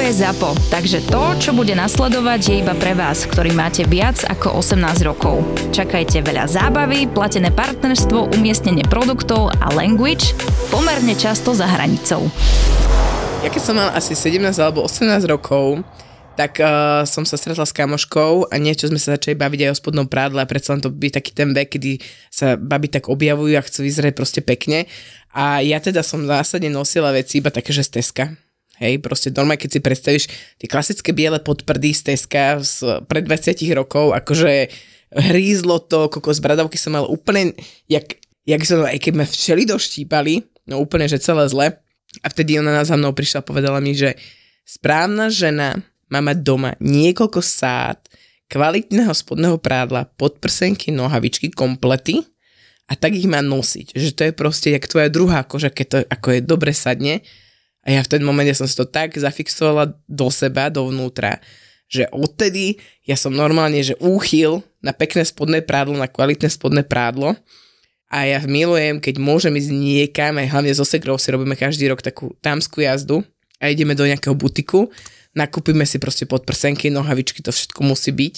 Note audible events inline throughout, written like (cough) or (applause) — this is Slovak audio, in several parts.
je ZAPO, takže to, čo bude nasledovať, je iba pre vás, ktorý máte viac ako 18 rokov. Čakajte veľa zábavy, platené partnerstvo, umiestnenie produktov a language pomerne často za hranicou. Ja keď som mal asi 17 alebo 18 rokov, tak uh, som sa stretla s kamoškou a niečo sme sa začali baviť aj o spodnom prádle a predsa len to by taký ten vek, kedy sa baby tak objavujú a chcú vyzerať proste pekne. A ja teda som zásadne nosila veci iba také, že z. Hej, proste normálne, keď si predstavíš tie klasické biele podprdy z Teska z pred 20 rokov, akože hrízlo to, kokos bradavky som mal úplne, jak, jak som, aj keď ma všeli doštípali, no úplne, že celé zle. A vtedy ona na za mnou prišla a povedala mi, že správna žena má mať doma niekoľko sád, kvalitného spodného prádla, podprsenky, nohavičky, komplety a tak ich má nosiť. Že to je proste jak tvoja druhá koža, keď to ako je dobre sadne a ja v ten momente som si to tak zafixovala do seba, dovnútra, že odtedy ja som normálne, že úchyl na pekné spodné prádlo, na kvalitné spodné prádlo. A ja milujem, keď môžem ísť niekam, aj hlavne zo Segrou si robíme každý rok takú támskú jazdu a ideme do nejakého butiku, nakúpime si proste podprsenky, nohavičky, to všetko musí byť.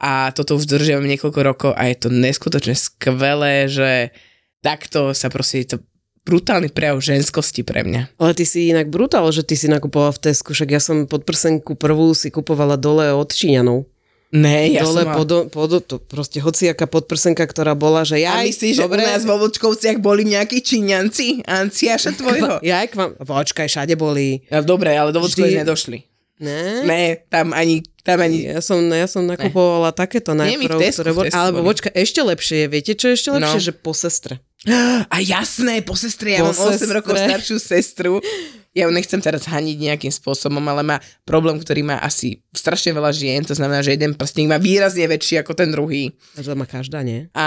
A toto už držiam niekoľko rokov a je to neskutočne skvelé, že takto sa proste to brutálny prejav ženskosti pre mňa. Ale ty si inak brutál, že ty si nakupovala v Tesku, však ja som podprsenku prvú si kupovala dole od Číňanov. Ne, ja dole som mal... podo, podo, to proste hociaká podprsenka, ktorá bola, že ja... A myslíš, že dobre, u nás vo Vočkovciach boli nejakí Číňanci? Anciaša tvojho? Ja aj k vám... Počkaj, všade boli. Ja, dobre, ale do Vočkovic nedošli. Ne? Ne, tam ani, tam ani... Ja som, ja som nakupovala ne. takéto najprv, v Tesku, ktoré boli, alebo počka, ešte lepšie je, viete čo je ešte lepšie? No. Že po sestre. A jasné, po sestre, ja Po mám 8 sestre. rokov staršiu sestru. Ja ju nechcem teraz haniť nejakým spôsobom, ale má problém, ktorý má asi strašne veľa žien, to znamená, že jeden prstník má výrazne väčší ako ten druhý. A to má každá, nie? A,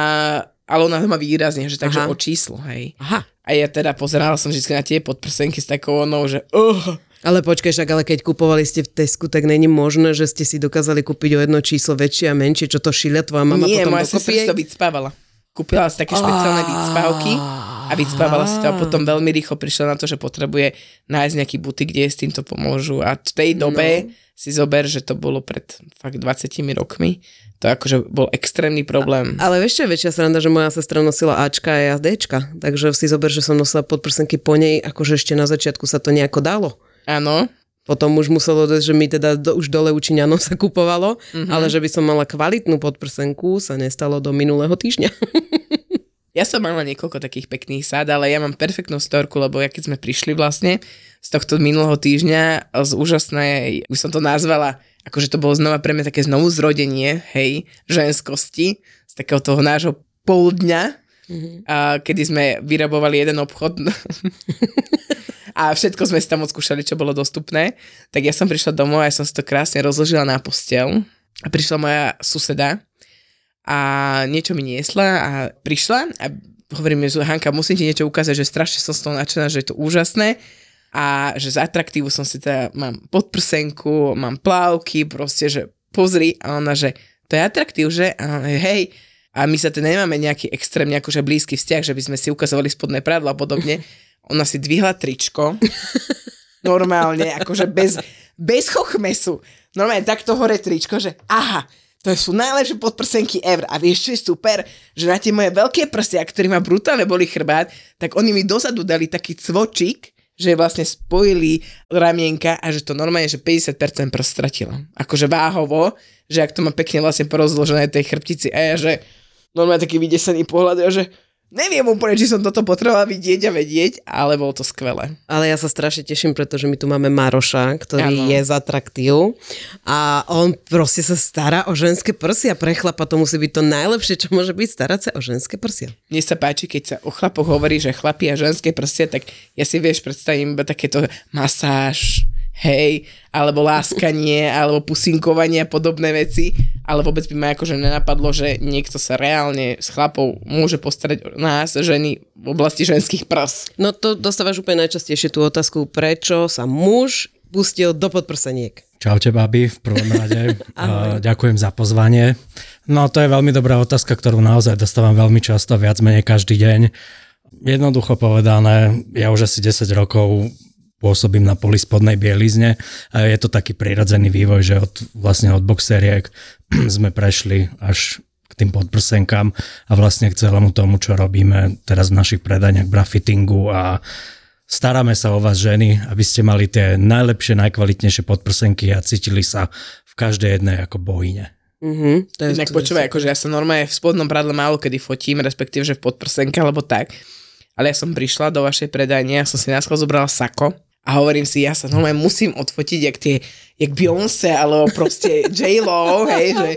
ale ona to má výrazne, že takže Aha. o číslo, hej. Aha. A ja teda pozerala som vždy na tie podprsenky s takou onou, že uh, Ale počkaj, však ale keď kupovali ste v Tesku, tak není možné, že ste si dokázali kúpiť o jedno číslo väčšie a menšie, čo to šilia tvoja mama nie, potom moja sestra si dokopy. to vycpávala. Kúpila si také špeciálne výcpávky a vycpávala si to a potom veľmi rýchlo prišla na to, že potrebuje nájsť nejaký butik, kde s týmto pomôžu. A v tej dobe no. si zober, že to bolo pred fakt 20 rokmi. To akože bol extrémny problém. Ale vieš čo je väčšia sranda, že moja sestra nosila Ačka a ja Dčka, takže si zober, že som nosila podprsenky po nej, akože ešte na začiatku sa to nejako dalo. Áno. Potom už muselo dojsť, že mi teda do, už dole u Číňanov sa kupovalo, mm-hmm. ale že by som mala kvalitnú podprsenku sa nestalo do minulého týždňa. (laughs) Ja som mala niekoľko takých pekných sád, ale ja mám perfektnú storku, lebo ja keď sme prišli vlastne z tohto minulého týždňa z úžasnej, už som to nazvala, akože to bolo znova pre mňa také znovu zrodenie, hej, ženskosti, z takého toho nášho pol dňa, mm-hmm. a kedy sme vyrabovali jeden obchod (laughs) a všetko sme si tam odskúšali, čo bolo dostupné, tak ja som prišla domov a ja som si to krásne rozložila na postel a prišla moja suseda a niečo mi niesla a prišla a hovorím, že Hanka, musím ti niečo ukázať, že strašne som z toho nadšená, že je to úžasné a že z atraktívu som si teda, mám podprsenku, mám plávky, proste, že pozri a ona, že to je atraktív, že? A hej, a my sa teda nemáme nejaký extrémne akože blízky vzťah, že by sme si ukazovali spodné prádlo a podobne. (laughs) Ona si dvihla tričko, (laughs) normálne, akože bez, bez chochmesu. Normálne takto hore tričko, že aha, to sú najlepšie podprsenky ever. A vieš, čo je super? Že na tie moje veľké prsia, ktorý ma brutálne boli chrbát, tak oni mi dozadu dali taký cvočik, že vlastne spojili ramienka a že to normálne, že 50% prst stratila. Akože váhovo, že ak to má pekne vlastne porozložené tej chrbtici a ja, že normálne taký vydesený pohľad, ja, že Neviem úplne, či som toto potrebovala vidieť a vedieť, ale bolo to skvelé. Ale ja sa strašne teším, pretože my tu máme Maroša, ktorý ano. je z atraktív a on proste sa stará o ženské prsia. Pre chlapa to musí byť to najlepšie, čo môže byť, starať sa o ženské prsia. Mne sa páči, keď sa o chlapoch hovorí, že chlapi a ženské prsia, tak ja si vieš predstavím iba takéto masáž, hej, alebo láskanie, alebo pusinkovanie a podobné veci, ale vôbec by ma akože nenapadlo, že niekto sa reálne s chlapou môže postarať o nás, ženy, v oblasti ženských prs. No to dostávaš úplne najčastejšie tú otázku, prečo sa muž pustil do podprseniek. Čaute, babi, v prvom rade. (laughs) Ďakujem za pozvanie. No to je veľmi dobrá otázka, ktorú naozaj dostávam veľmi často, viac menej každý deň. Jednoducho povedané, ja už asi 10 rokov pôsobím na poli spodnej bielizne a je to taký prirodzený vývoj, že od, vlastne od boxeriek (clears throat) sme prešli až k tým podprsenkám a vlastne k celému tomu, čo robíme teraz v našich predaniach brafittingu a staráme sa o vás ženy, aby ste mali tie najlepšie, najkvalitnejšie podprsenky a cítili sa v každej jednej ako bohyne. Mm-hmm, to je, Inak počúvaj, akože ja sa normálne v spodnom pradle málo kedy fotím, respektíve, že v podprsenke alebo tak. Ale ja som prišla do vašej predajne, ja som si náschod zobrala sako a hovorím si, ja sa normálne musím odfotiť, jak tie, jak Beyoncé, alebo proste (laughs) J-Lo, hej, že,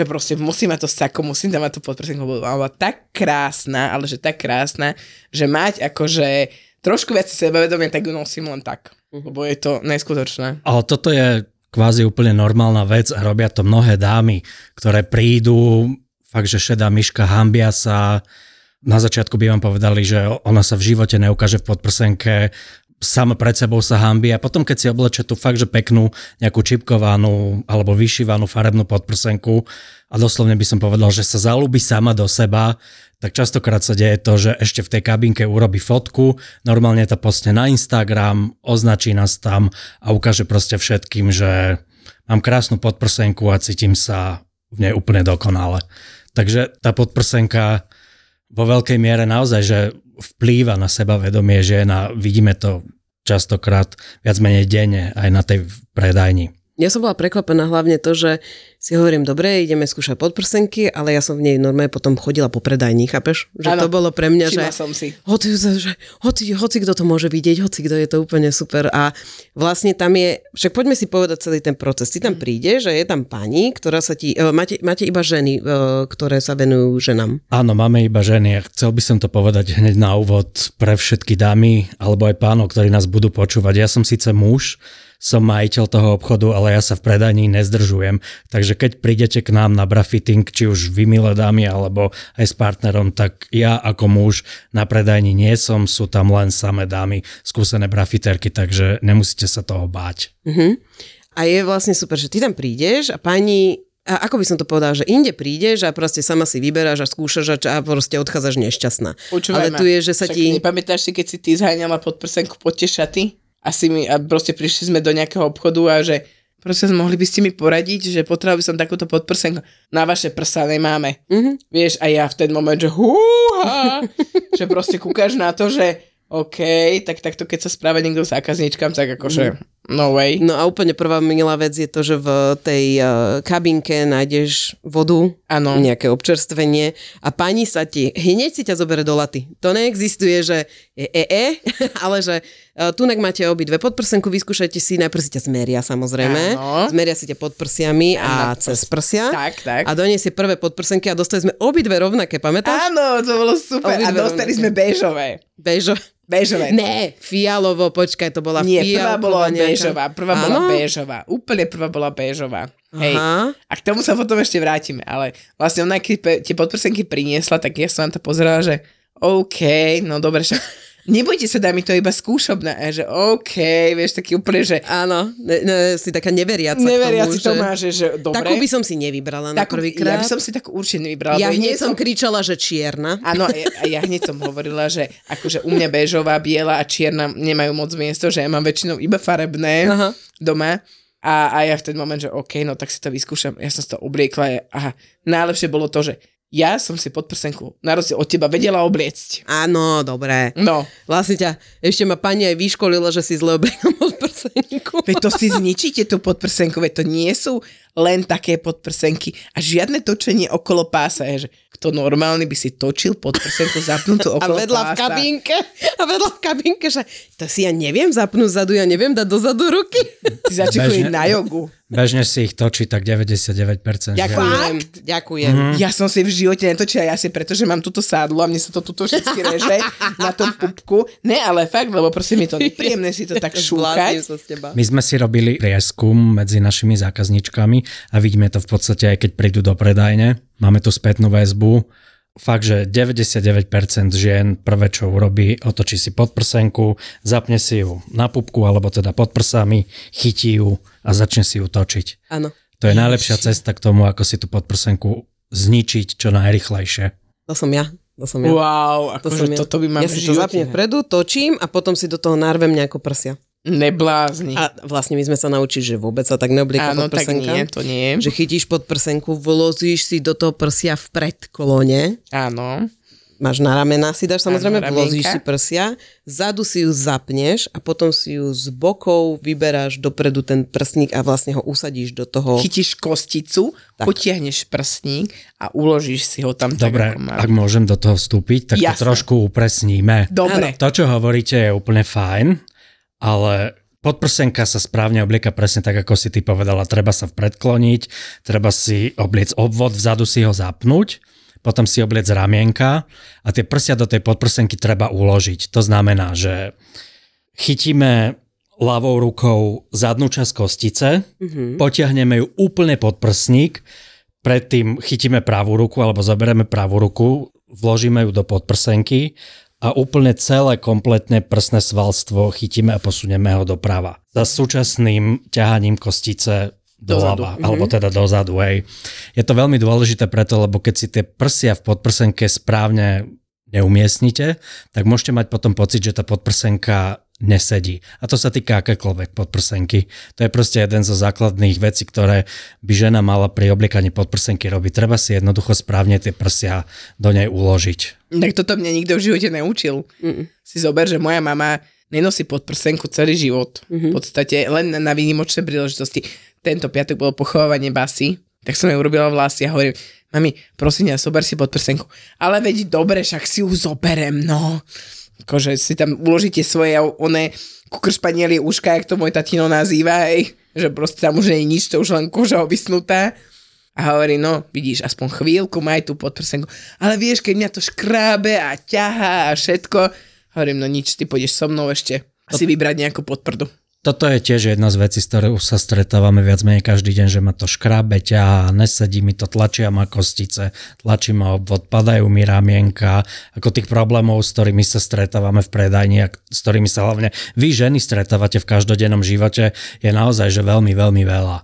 že proste musím mať to sako, musím tam mať to podprsenku, lebo bola tak krásna, ale že tak krásna, že mať akože trošku viac sebavedomia, tak ju nosím len tak, mhm. lebo je to neskutočné. Ale toto je kvázi úplne normálna vec a robia to mnohé dámy, ktoré prídu, fakt, že šedá myška, hambia sa, na začiatku by vám povedali, že ona sa v živote neukáže v podprsenke, sama pred sebou sa hambí a potom keď si obleče tú fakt, že peknú nejakú čipkovanú alebo vyšívanú farebnú podprsenku a doslovne by som povedal, že sa zalúbi sama do seba, tak častokrát sa deje to, že ešte v tej kabinke urobí fotku, normálne to postne na Instagram, označí nás tam a ukáže proste všetkým, že mám krásnu podprsenku a cítim sa v nej úplne dokonale. Takže tá podprsenka vo veľkej miere naozaj, že vplýva na sebavedomie žien a vidíme to častokrát viac menej denne aj na tej predajni. Ja som bola prekvapená hlavne to, že si hovorím, dobre, ideme skúšať podprsenky, ale ja som v nej normálne potom chodila po predajni, chápeš? Že ano, to bolo pre mňa, že, som si. Hoci, že hoci, hoci kto to môže vidieť, hoci kto je to úplne super a vlastne tam je, však poďme si povedať celý ten proces. Ty tam príde, že je tam pani, ktorá sa ti, uh, máte, máte iba ženy, uh, ktoré sa venujú ženám. Áno, máme iba ženy a chcel by som to povedať hneď na úvod pre všetky dámy alebo aj pánov, ktorí nás budú počúvať. Ja som síce muž, som majiteľ toho obchodu, ale ja sa v predaní nezdržujem. Takže keď prídete k nám na brafitting, či už vy milé dámy, alebo aj s partnerom, tak ja ako muž na predajni nie som, sú tam len samé dámy, skúsené brafiterky, takže nemusíte sa toho báť. Uh-huh. A je vlastne super, že ty tam prídeš a pani a ako by som to povedal, že inde prídeš a proste sama si vyberáš a skúšaš a, a proste odchádzaš nešťastná. Počúvaj Ale tu je, že sa ti... Nepamätáš si, keď si ty zháňala pod prsenku pod tie šaty? Asi mi, a proste prišli sme do nejakého obchodu a že prosím, mohli by ste mi poradiť, že potreboval by som takúto podprsenku. Na vaše prsa nemáme. Mm-hmm. Vieš, a ja v ten moment, že húha, (laughs) že proste kúkaš na to, že OK, tak takto keď sa správa niekto zákazníčkam, tak akože mm. No way. No a úplne prvá milá vec je to, že v tej uh, kabinke nájdeš vodu, ano. nejaké občerstvenie a pani sa ti hneď si ťa zobere do laty. To neexistuje, že je e, e, (laughs) ale že uh, tunak máte obi dve podprsenku, vyskúšajte si, najprv si ťa zmeria samozrejme, ano. zmeria si ťa pod prsiami a cez prsia tak, tak. a doniesie prvé podprsenky a dostali sme obidve rovnaké, pamätáš? Áno, to bolo super obidve a dostali rovnaké. sme bežové. Bežové. Bežové. Ne, fialovo, počkaj, to bola Nie, prvá bola nejaká... bežová, prvá ano? bola bežová, úplne prvá bola bežová. Hej. Aha. A k tomu sa potom ešte vrátime, ale vlastne ona, keď tie podprsenky priniesla, tak ja som to pozerala, že OK, no dobre, však nebojte sa, dá mi to iba skúšobné, že OK, vieš, taký úplne, že... Áno, ne, ne, si taká neveriaca Neveriaci tomu, to má, že, že dobre. Takú by som si nevybrala na prvýkrát. Ja by som si takú určite nevybrala. Ja hneď som kričala, že čierna. Áno, a ja, a ja hneď som hovorila, že akože u mňa bežová, biela a čierna nemajú moc miesto, že ja mám väčšinou iba farebné Aha. doma. A, a ja v ten moment, že OK, no tak si to vyskúšam. Ja som si to obliekla a najlepšie bolo to, že ja som si podprsenku na rozdiel od teba vedela obliecť. Áno, dobré. No. Vlastne ťa, ešte ma pani aj vyškolila, že si zle obliekla podprsenku. Veď to si zničíte tú podprsenku, veď to nie sú len také podprsenky a žiadne točenie okolo pása. Je, že kto normálny by si točil podprsenku zapnutú (laughs) okolo A vedľa pása. v kabínke, a vedľa v kabínke, že to si ja neviem zapnúť zadu, ja neviem dať dozadu ruky. Ty Bežne- na jogu. Bežne si ich točí tak 99%. že- Ďakujem, ďakujem. Mhm. Ja som si v živote netočila, ja si preto, že mám túto sádlo a mne sa to tuto všetky reže na tom pupku. Ne, ale fakt, lebo proste mi to (laughs) nepríjemné si to tak šúkať. Sa z teba. My sme si robili prieskum medzi našimi zákazničkami a vidíme to v podstate aj keď prídu do predajne. Máme tu spätnú väzbu. Fakt, že 99% žien prvé, čo urobí, otočí si podprsenku, zapne si ju na pupku alebo teda pod prsami, chytí ju a začne si ju točiť. Áno, To je najlepšia cesta k tomu, ako si tú podprsenku zničiť čo najrychlejšie. to som ja. To som ja. Wow, To akože ja. toto by ma ja si to zapnem ne- vpredu, točím a potom si do toho narvem nejako prsia. Neblázni. A vlastne my sme sa naučili, že vôbec sa tak neoblieka Áno, tak podprsenka. nie, to nie. Že chytíš podprsenku, vložíš si do toho prsia vpred kolone, Áno. máš na ramena, si dáš samozrejme, Áno, ramienka. si prsia, zadu si ju zapneš a potom si ju z bokov vyberáš dopredu ten prsník a vlastne ho usadíš do toho. Chytíš kosticu, Tak. potiahneš prsník a uložíš si ho tam Dobre, tak, ak môžem do toho vstúpiť, tak to Jasné. trošku upresníme. Dobre. To, čo hovoríte, je úplne fajn, ale podprsenka sa správne oblieka presne tak, ako si ty povedala. Treba sa vpredkloniť, treba si obliec obvod, vzadu si ho zapnúť, potom si obliec ramienka a tie prsia do tej podprsenky treba uložiť. To znamená, že chytíme ľavou rukou zadnú časť kostice, mm-hmm. potiahneme ju úplne pod prsník, predtým chytíme pravú ruku alebo zoberieme pravú ruku, vložíme ju do podprsenky a úplne celé kompletné prsné svalstvo chytíme a posunieme ho doprava. Za súčasným ťahaním kostice Dozadu. doľava, alebo teda dozadu. Hej. Je to veľmi dôležité preto, lebo keď si tie prsia v podprsenke správne neumiestnite, tak môžete mať potom pocit, že tá podprsenka nesedí. A to sa týka akékoľvek podprsenky. To je proste jeden zo základných vecí, ktoré by žena mala pri obliekaní podprsenky robiť. Treba si jednoducho správne tie prsia do nej uložiť. Tak toto mňa nikto v živote neučil. Mm. Si zober, že moja mama nenosí podprsenku celý život. Mm-hmm. V podstate len na, na výnimočné príležitosti. Tento piatok bolo pochovávanie basy, tak som jej urobila vlasy a hovorím, mami, prosím ťa, zober si podprsenku. Ale veď dobre, však si ju zoberem, no. Akože si tam uložíte svoje oné kukršpanielie uška, jak to môj tatino nazýva, hej. Že proste tam už nie je nič, to už len koža vysnutá. A hovorí, no, vidíš, aspoň chvíľku maj tú podprsenku. Ale vieš, keď mňa to škrábe a ťahá a všetko, hovorím, no nič, ty pôjdeš so mnou ešte si vybrať nejakú podprdu. Toto je tiež jedna z vecí, s ktorou sa stretávame viac menej každý deň, že ma to škrábe, ťahá, nesedí mi to, tlačia ma kostice, tlačí ma obvod, padajú mi ramienka, ako tých problémov, s ktorými sa stretávame v predajni a s ktorými sa hlavne vy ženy stretávate v každodennom živote, je naozaj, že veľmi, veľmi veľa.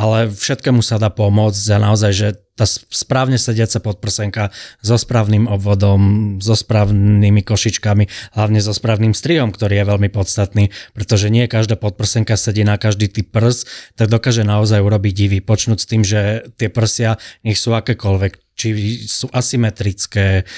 Ale všetkému sa dá pomôcť a naozaj, že tá správne sediaca podprsenka so správnym obvodom, so správnymi košičkami, hlavne so správnym strihom, ktorý je veľmi podstatný, pretože nie každá podprsenka sedí na každý typ prs, tak dokáže naozaj urobiť divy. Počnúť s tým, že tie prsia, nech sú akékoľvek, či sú asymetrické,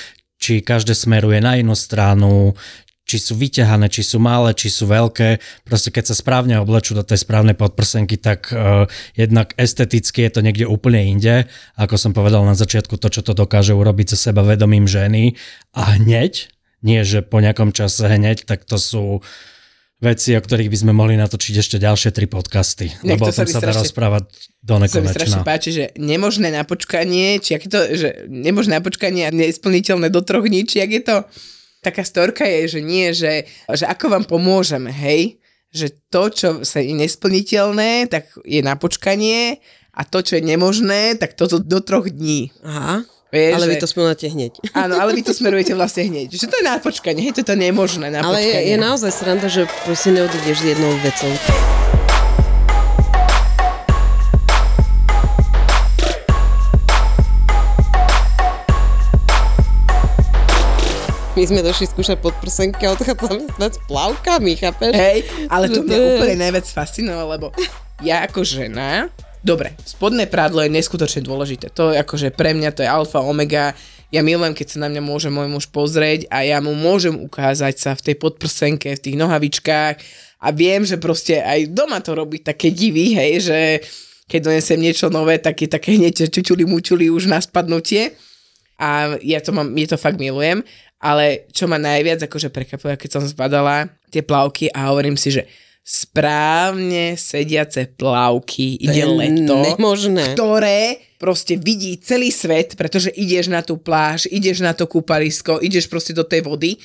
či každé smeruje na inú stranu, či sú vyťahané, či sú malé, či sú veľké. Proste keď sa správne oblečú do tej správnej podprsenky, tak uh, jednak esteticky je to niekde úplne inde. Ako som povedal na začiatku, to, čo to dokáže urobiť so seba vedomím ženy a hneď, nie že po nejakom čase hneď, tak to sú veci, o ktorých by sme mohli natočiť ešte ďalšie tri podcasty. Nech lebo o tom sa dá rozprávať do To sa mi strašne nekonečna. páči, že nemožné na počkanie, či je to, že nemožné na počkanie a neisplniteľné do troch či jak je to, taká storka je, že nie, že, že ako vám pomôžeme, hej? Že to, čo sa je nesplniteľné, tak je na počkanie a to, čo je nemožné, tak toto do troch dní. Aha, Vieš, ale že, vy to spomínate hneď. (laughs) Áno, ale vy to smerujete vlastne hneď. Že to je na počkanie, hej, to je nemožné na Ale je, je naozaj sranda, že proste neodídeš s jednou vecou. My sme došli skúšať podprsenky a odchádzame späť s plavkami, chápeš? Hej, ale to mňa úplne najviac fascinovalo, lebo ja ako žena, dobre, spodné prádlo je neskutočne dôležité. To je akože pre mňa to je alfa, omega. Ja milujem, keď sa na mňa môže môj muž pozrieť a ja mu môžem ukázať sa v tej podprsenke, v tých nohavičkách a viem, že proste aj doma to robí také divy, hej, že keď donesem niečo nové, tak je také hneď čučuli mučuli už na spadnutie a ja to mám, je to fakt milujem, ale čo ma najviac akože prekvapilo, keď som zbadala tie plavky a hovorím si, že správne sediace plavky, ide leto, nemožné. ktoré proste vidí celý svet, pretože ideš na tú pláž, ideš na to kúpalisko, ideš proste do tej vody,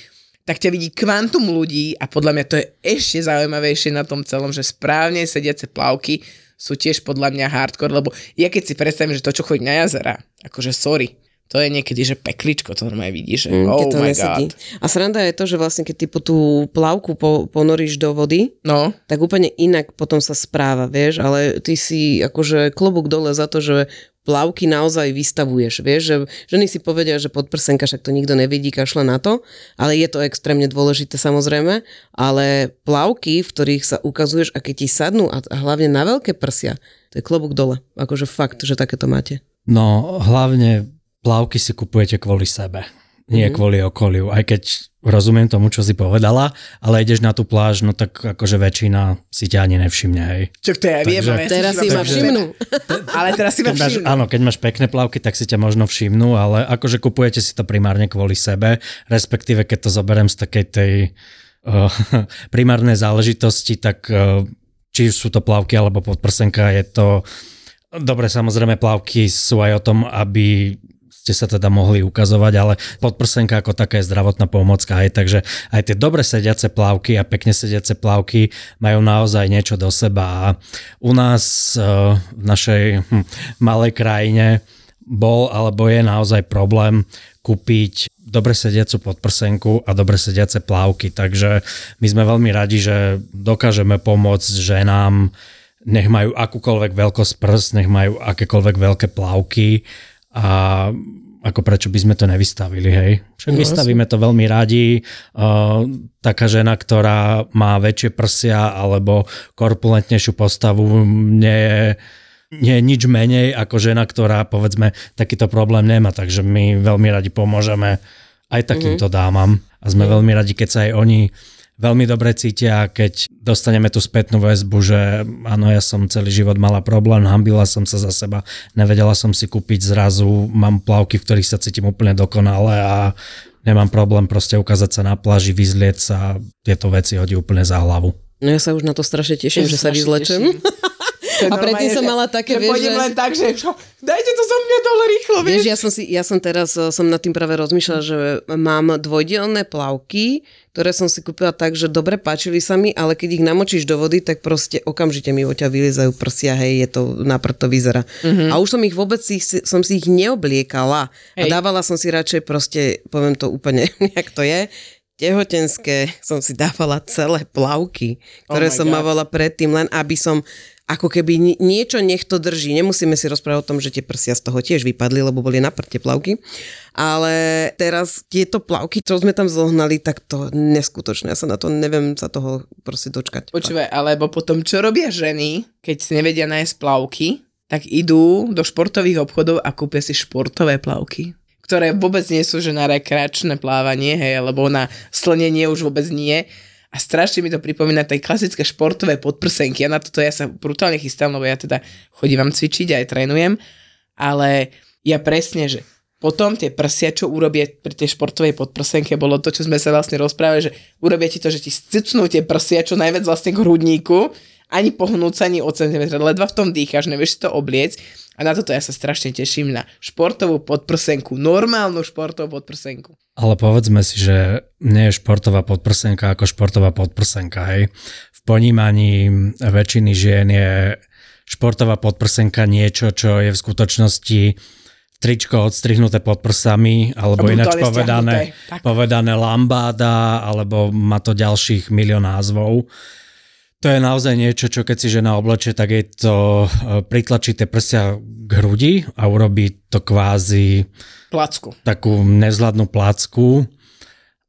tak ťa vidí kvantum ľudí a podľa mňa to je ešte zaujímavejšie na tom celom, že správne sediace plavky sú tiež podľa mňa hardcore, lebo ja keď si predstavím, že to, čo chodí na jazera, akože sorry, to je niekedy, že pekličko, to normálne vidíš, že mm, oh to my nesedí. god. A sranda je to, že vlastne keď ty po tú plavku po, ponoríš do vody, no. tak úplne inak potom sa správa, vieš, ale ty si akože klobúk dole za to, že plavky naozaj vystavuješ, vieš, že ženy si povedia, že podprsenka, však to nikto nevidí, kašle na to, ale je to extrémne dôležité samozrejme, ale plavky, v ktorých sa ukazuješ a keď ti sadnú a, a hlavne na veľké prsia, to je klobúk dole, akože fakt, že takéto máte. No hlavne plavky si kupujete kvôli sebe, nie mm-hmm. kvôli okoliu. Aj keď rozumiem tomu, čo si povedala, ale ideš na tú pláž, no tak akože väčšina si ťa ani nevšimne, hej. Čo to ja viem, (laughs) ale teraz si ma všimnú. ale teraz si ma všimnú. Áno, keď máš pekné plavky, tak si ťa možno všimnú, ale akože kupujete si to primárne kvôli sebe, respektíve keď to zoberiem z takej tej uh, (laughs) primárnej záležitosti, tak uh, či sú to plavky alebo podprsenka, je to Dobre, samozrejme, plavky sú aj o tom, aby ste sa teda mohli ukazovať, ale podprsenka ako taká je zdravotná pomocka aj, takže aj tie dobre sediace plavky a pekne sediace plavky majú naozaj niečo do seba. A u nás eh, v našej hm, malej krajine bol alebo je naozaj problém kúpiť dobre sediacu podprsenku a dobre sediace plavky, takže my sme veľmi radi, že dokážeme pomôcť ženám, nech majú akúkoľvek veľkosť prst, nech majú akékoľvek veľké plavky a ako prečo by sme to nevystavili, hej. Však no, vystavíme to veľmi radi. Uh, taká žena, ktorá má väčšie prsia alebo korpulentnejšiu postavu, nie je, nie je nič menej ako žena, ktorá povedzme takýto problém nemá, takže my veľmi radi pomôžeme aj takýmto mm-hmm. dámam a sme mm-hmm. veľmi radi, keď sa aj oni veľmi dobre cítia, keď dostaneme tú spätnú väzbu, že áno, ja som celý život mala problém, hambila som sa za seba, nevedela som si kúpiť zrazu, mám plavky, v ktorých sa cítim úplne dokonale a nemám problém proste ukázať sa na pláži, vyzlieť sa, tieto veci hodí úplne za hlavu. No ja sa už na to strašne teším, ja že sa vyzlečem. (laughs) A predtým som mala také, že vieš, že... len tak, že dajte to zo mňa dole rýchlo, vieš. vieš. ja som, si, ja som teraz, eh, som nad tým práve rozmýšľala, že mám dvojdielne plavky, ktoré som si kúpila tak, že dobre páčili sa mi, ale keď ich namočíš do vody, tak proste okamžite mi ťa vylizajú prsia, hej, je to naprd to vyzerá. Mm-hmm. A už som ich vôbec si, som si ich neobliekala hej. a dávala som si radšej proste, poviem to úplne, (laughs) jak to je, tehotenské som si dávala celé plavky, ktoré oh som God. mávala predtým, len aby som ako keby niečo nech to drží. Nemusíme si rozprávať o tom, že tie prsia z toho tiež vypadli, lebo boli na prte plavky. Ale teraz tieto plavky, čo sme tam zohnali, tak to neskutočné. Ja sa na to neviem sa toho proste dočkať. Počúvaj, alebo potom čo robia ženy, keď si nevedia nájsť plavky, tak idú do športových obchodov a kúpia si športové plavky ktoré vôbec nie sú že na rekreačné plávanie, hej, alebo na slnenie už vôbec nie, a strašne mi to pripomína tej klasické športové podprsenky. A na toto ja sa brutálne chystám, lebo ja teda chodím cvičiť aj trénujem. Ale ja presne, že potom tie prsia, čo urobia pri tej športovej podprsenke, bolo to, čo sme sa vlastne rozprávali, že urobia ti to, že ti scucnú tie prsia čo najviac vlastne k hrudníku, ani pohnúť sa, ani o centimetr, ledva v tom dýcháš, nevieš si to obliec a na toto ja sa strašne teším na športovú podprsenku, normálnu športovú podprsenku. Ale povedzme si, že nie je športová podprsenka ako športová podprsenka, hej. V ponímaní väčšiny žien je športová podprsenka niečo, čo je v skutočnosti tričko odstrihnuté pod prsami, alebo ináč povedané, povedané lambáda, alebo má to ďalších milión názvov. To je naozaj niečo, čo keď si žena oblečie, tak je to e, pritlačité prsia k hrudi a urobí to kvázi placku. takú nezvládnu placku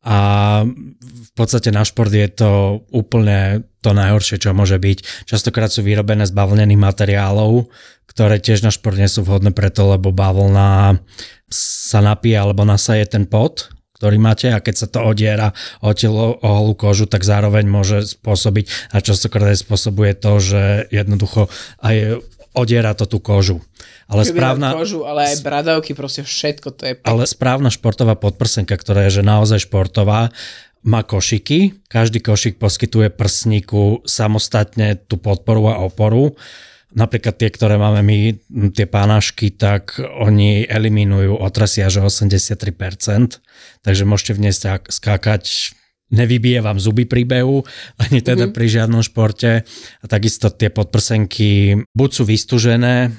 a v podstate na šport je to úplne to najhoršie, čo môže byť. Častokrát sú vyrobené z bavlnených materiálov, ktoré tiež na šport nie sú vhodné preto, lebo bavlna sa napije alebo nasaje ten pot, ktorý máte a keď sa to odiera o telo, o holú kožu, tak zároveň môže spôsobiť a častokrát aj spôsobuje to, že jednoducho aj odiera to tú kožu. Ale Keby správna... kožu, ale aj bradavky, proste všetko to je... Ale správna športová podprsenka, ktorá je že naozaj športová, má košiky. Každý košik poskytuje prsníku samostatne tú podporu a oporu Napríklad tie, ktoré máme my, tie pánašky, tak oni eliminujú otrasy až 83%, takže môžete v nej skákať nevybije vám zuby pri behu, (laughs) ani teda mm-hmm. pri žiadnom športe. A takisto tie podprsenky buď sú vystúžené,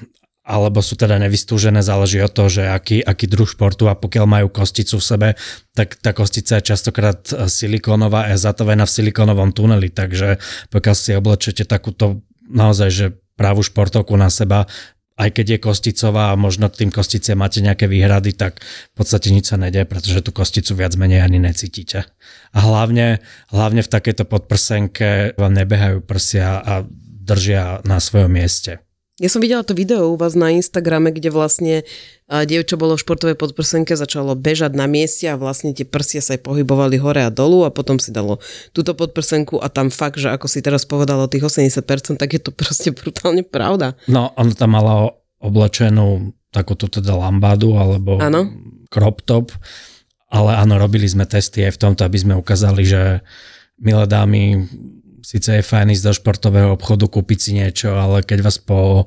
alebo sú teda nevystúžené, záleží od toho, že aký, aký druh športu a pokiaľ majú kosticu v sebe, tak tá kostica je častokrát silikónová a je zatovená v silikónovom tuneli, takže pokiaľ si oblečete takúto naozaj, že pravú športovku na seba, aj keď je kosticová a možno tým kostice máte nejaké výhrady, tak v podstate nič sa nedie, pretože tú kosticu viac menej ani necítite. A hlavne, hlavne v takejto podprsenke vám nebehajú prsia a držia na svojom mieste. Ja som videla to video u vás na Instagrame, kde vlastne dievča bolo v športovej podprsenke, začalo bežať na mieste a vlastne tie prsia sa aj pohybovali hore a dolu a potom si dalo túto podprsenku a tam fakt, že ako si teraz povedala o tých 80%, tak je to proste brutálne pravda. No, ona tam mala oblečenú takúto teda lambádu alebo ano? crop top, ale áno, robili sme testy aj v tomto, aby sme ukázali, že milé dámy, síce je fajn ísť do športového obchodu, kúpiť si niečo, ale keď vás po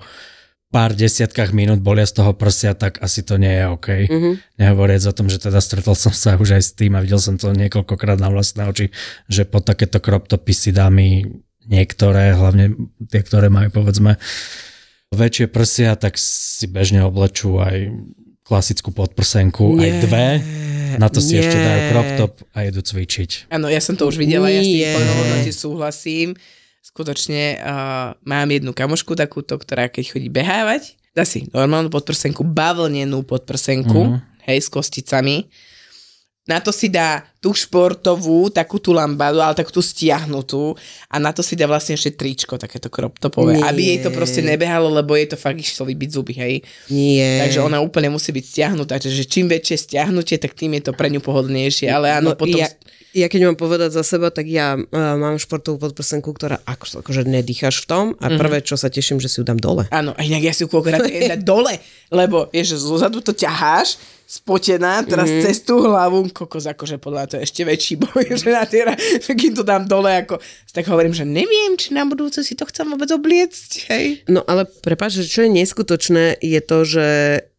pár desiatkách minút bolia z toho prsia, tak asi to nie je OK. Mm-hmm. Nehovoriac o tom, že teda stretol som sa už aj s tým a videl som to niekoľkokrát na vlastné oči, že po takéto si dámy niektoré, hlavne tie, ktoré majú povedzme väčšie prsia, tak si bežne oblečú aj klasickú podprsenku, nie. aj dve na to si Nie. ešte dajú crop top a idú cvičiť. Áno, ja som to už videla, Nie. ja s tým plnohodnotne súhlasím. Skutočne uh, mám jednu kamošku takúto, ktorá keď chodí behávať, dá si normálnu podprsenku, bavlnenú podprsenku, uh-huh. hej, s kosticami na to si dá tú športovú, takú tú lambadu, ale takú tú stiahnutú a na to si dá vlastne ešte tričko, takéto crop topové, Nie. aby jej to proste nebehalo, lebo jej to fakt išlo vybiť zuby, hej. Nie. Takže ona úplne musí byť stiahnutá, takže čím väčšie stiahnutie, tak tým je to pre ňu pohodlnejšie, ale áno, no, potom... Ja, ja keď mám povedať za seba, tak ja uh, mám športovú podprsenku, ktorá ako, akože nedýchaš v tom a mm-hmm. prvé, čo sa teším, že si ju dám dole. Áno, a inak ja si ju koľkokrát dole, lebo vieš, zozadu to ťaháš spotená, teraz mm-hmm. cez tú hlavu, kokos, akože podľa to je ešte väčší boj, (laughs) že na tie, kým to dám dole, ako, tak hovorím, že neviem, či na budúce si to chcem vôbec obliecť, hej. No ale prepáč, že čo je neskutočné, je to, že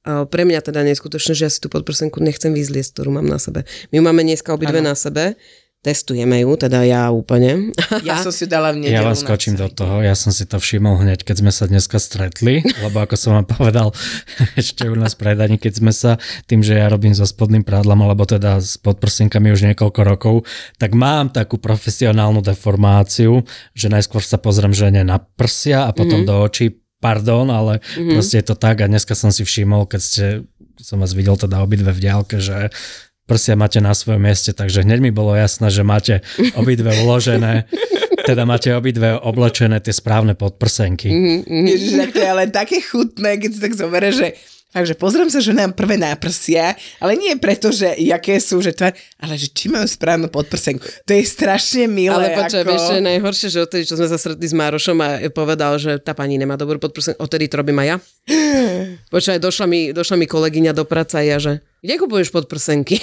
pre mňa teda neskutočné, že ja si tú podprsenku nechcem vyzliesť, ktorú mám na sebe. My máme dneska obidve na sebe Testujeme ju, teda ja úplne. (laughs) Ja som si dala v Ja vás skočím do toho, ja som si to všimol hneď, keď sme sa dneska stretli, lebo ako som vám povedal (laughs) ešte u nás predaní, keď sme sa, tým, že ja robím so spodným prádlom, alebo teda s podprsinkami už niekoľko rokov, tak mám takú profesionálnu deformáciu, že najskôr sa pozriem žene na prsia a potom mm-hmm. do očí, pardon, ale mm-hmm. proste je to tak a dneska som si všimol, keď ste som vás videl teda obidve v diálke, že prsia máte na svojom mieste, takže hneď mi bolo jasné, že máte (laughs) obidve uložené, teda máte obidve oblečené tie správne podprsenky. Mm-hmm. Ježiš, to je ale také chutné, keď si tak zoberie, že Takže pozriem sa, že nám prvé náprsia, ale nie preto, že jaké sú, že tvár, ale že či majú správnu podprsenku. To je strašne milé. Ale počkaj, ako... vieš, čo je najhoršie, že odtedy, čo sme sa stretli s Márošom a povedal, že tá pani nemá dobrú podprsenku, odtedy to robím aj ja. (gasps) Počkaj, došla mi, došla mi kolegyňa do práca a ja, že kde kupuješ podprsenky?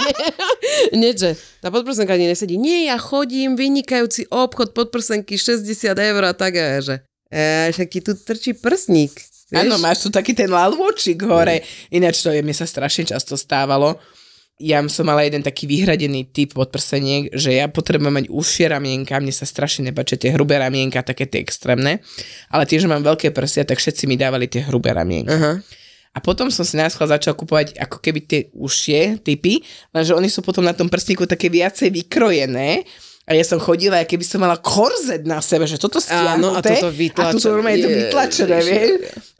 (laughs) nie, že tá podprsenka ani nesedí. Nie, ja chodím, vynikajúci obchod podprsenky 60 eur a tak a ja, že e, však ti tu trčí prsník. Áno, máš tu taký ten lalvočik hore. Ináč to je, mi sa strašne často stávalo. Ja som mala jeden taký vyhradený typ podprseniek, že ja potrebujem mať užšie ramienka, mne sa strašne nepáčia tie hrubé ramienka, také tie extrémne, ale tiež, že mám veľké prsia, tak všetci mi dávali tie hrubé ramienka. Uh-huh. A potom som si náschval začal kupovať ako keby tie užšie typy, lenže oni sú potom na tom prstníku také viacej vykrojené, a ja som chodila, keby som mala korzet na sebe, že toto stiahnuté. Áno, a toto vytlačené. A toto normálne je to vytlačené, vieš.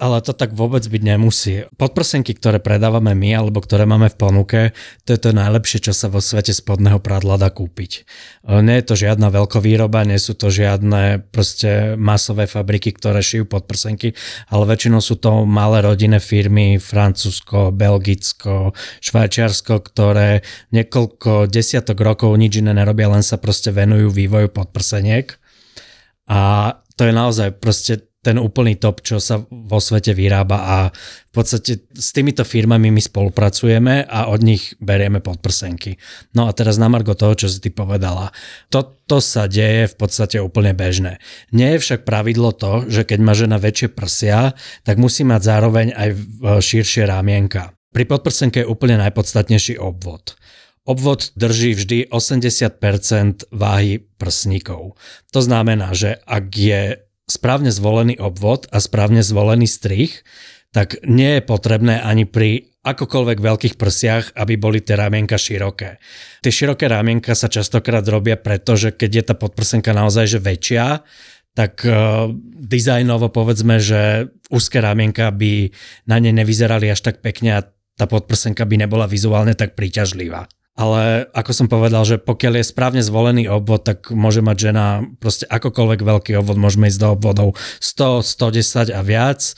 Ale to tak vôbec byť nemusí. Podprsenky, ktoré predávame my, alebo ktoré máme v ponuke, to je to najlepšie, čo sa vo svete spodného prádla dá kúpiť. E, nie je to žiadna veľkovýroba, nie sú to žiadne proste masové fabriky, ktoré šijú podprsenky, ale väčšinou sú to malé rodinné firmy, Francúzsko, Belgicko, Švajčiarsko, ktoré niekoľko desiatok rokov nič iné nerobia, len sa proste venujú vývoju podprseniek. A to je naozaj proste ten úplný top, čo sa vo svete vyrába a v podstate s týmito firmami my spolupracujeme a od nich berieme podprsenky. No a teraz na margo toho, čo si ty povedala. Toto sa deje v podstate úplne bežné. Nie je však pravidlo to, že keď má žena väčšie prsia, tak musí mať zároveň aj širšie rámienka. Pri podprsenke je úplne najpodstatnejší obvod. Obvod drží vždy 80% váhy prsníkov. To znamená, že ak je správne zvolený obvod a správne zvolený strich, tak nie je potrebné ani pri akokoľvek veľkých prsiach, aby boli tie ramienka široké. Tie široké ramienka sa častokrát robia preto, že keď je tá podprsenka naozaj že väčšia, tak uh, dizajnovo povedzme, že úzke ramienka by na ne nevyzerali až tak pekne a tá podprsenka by nebola vizuálne tak príťažlivá ale ako som povedal, že pokiaľ je správne zvolený obvod, tak môže mať žena proste akokoľvek veľký obvod, môžeme ísť do obvodov 100, 110 a viac.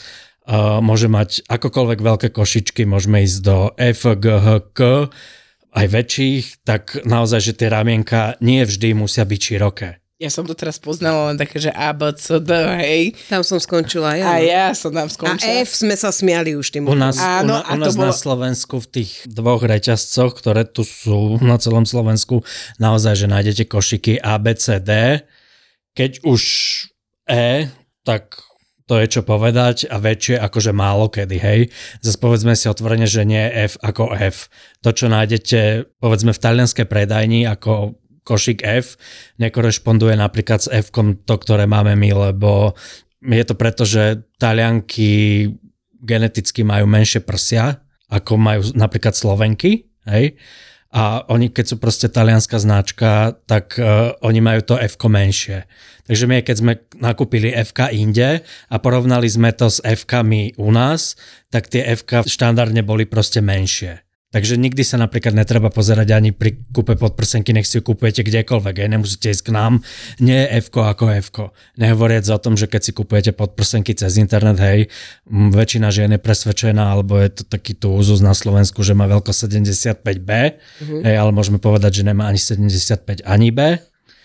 Môže mať akokoľvek veľké košičky, môžeme ísť do F, G, H, K, aj väčších, tak naozaj, že tie ramienka nie vždy musia byť široké. Ja som to teraz poznala len také, že A, B, C, D, hej. Tam som skončila ja. A ja som tam skončila. A F sme sa smiali už tým. U nás, Áno, u, u nás bolo... na Slovensku v tých dvoch reťazcoch, ktoré tu sú na celom Slovensku, naozaj, že nájdete košiky A, B, C, D. Keď už E, tak to je čo povedať a väčšie akože málo kedy, hej. Zase povedzme si otvorene, že nie je F ako F. To, čo nájdete povedzme v talianskej predajni ako košík F nekorešponduje napríklad s f to, ktoré máme my, lebo je to preto, že Talianky geneticky majú menšie prsia, ako majú napríklad Slovenky, hej? A oni, keď sú proste talianská značka, tak uh, oni majú to f menšie. Takže my, keď sme nakúpili f inde a porovnali sme to s f u nás, tak tie f štandardne boli proste menšie. Takže nikdy sa napríklad netreba pozerať ani pri kúpe podprsenky, nech si ju kúpujete kdekoľvek, aj nemusíte ísť k nám, nie je f ako f Nehovoriac o tom, že keď si kúpujete podprsenky cez internet, hej, väčšina žien je presvedčená, alebo je to taký tu úzus na Slovensku, že má veľko 75B, mm-hmm. hej, ale môžeme povedať, že nemá ani 75 ani B.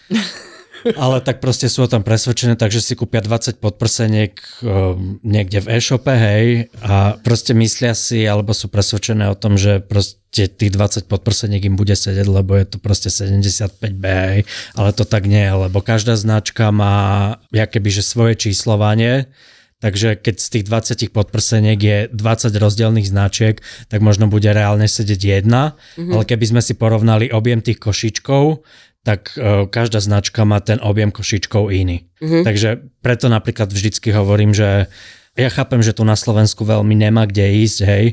(laughs) ale tak proste sú o tom presvedčené, takže si kúpia 20 podprseniek um, niekde v e-shope, hej, a proste myslia si, alebo sú presvedčené o tom, že proste tých 20 podprseniek im bude sedieť, lebo je to proste 75B, hej, ale to tak nie, lebo každá značka má keby, že svoje číslovanie, Takže keď z tých 20 podprseniek je 20 rozdielných značiek, tak možno bude reálne sedieť jedna, mm-hmm. ale keby sme si porovnali objem tých košičkov, tak uh, každá značka má ten objem košičkov iný. Mm-hmm. Takže preto napríklad vždycky hovorím, že ja chápem, že tu na Slovensku veľmi nemá kde ísť, hej,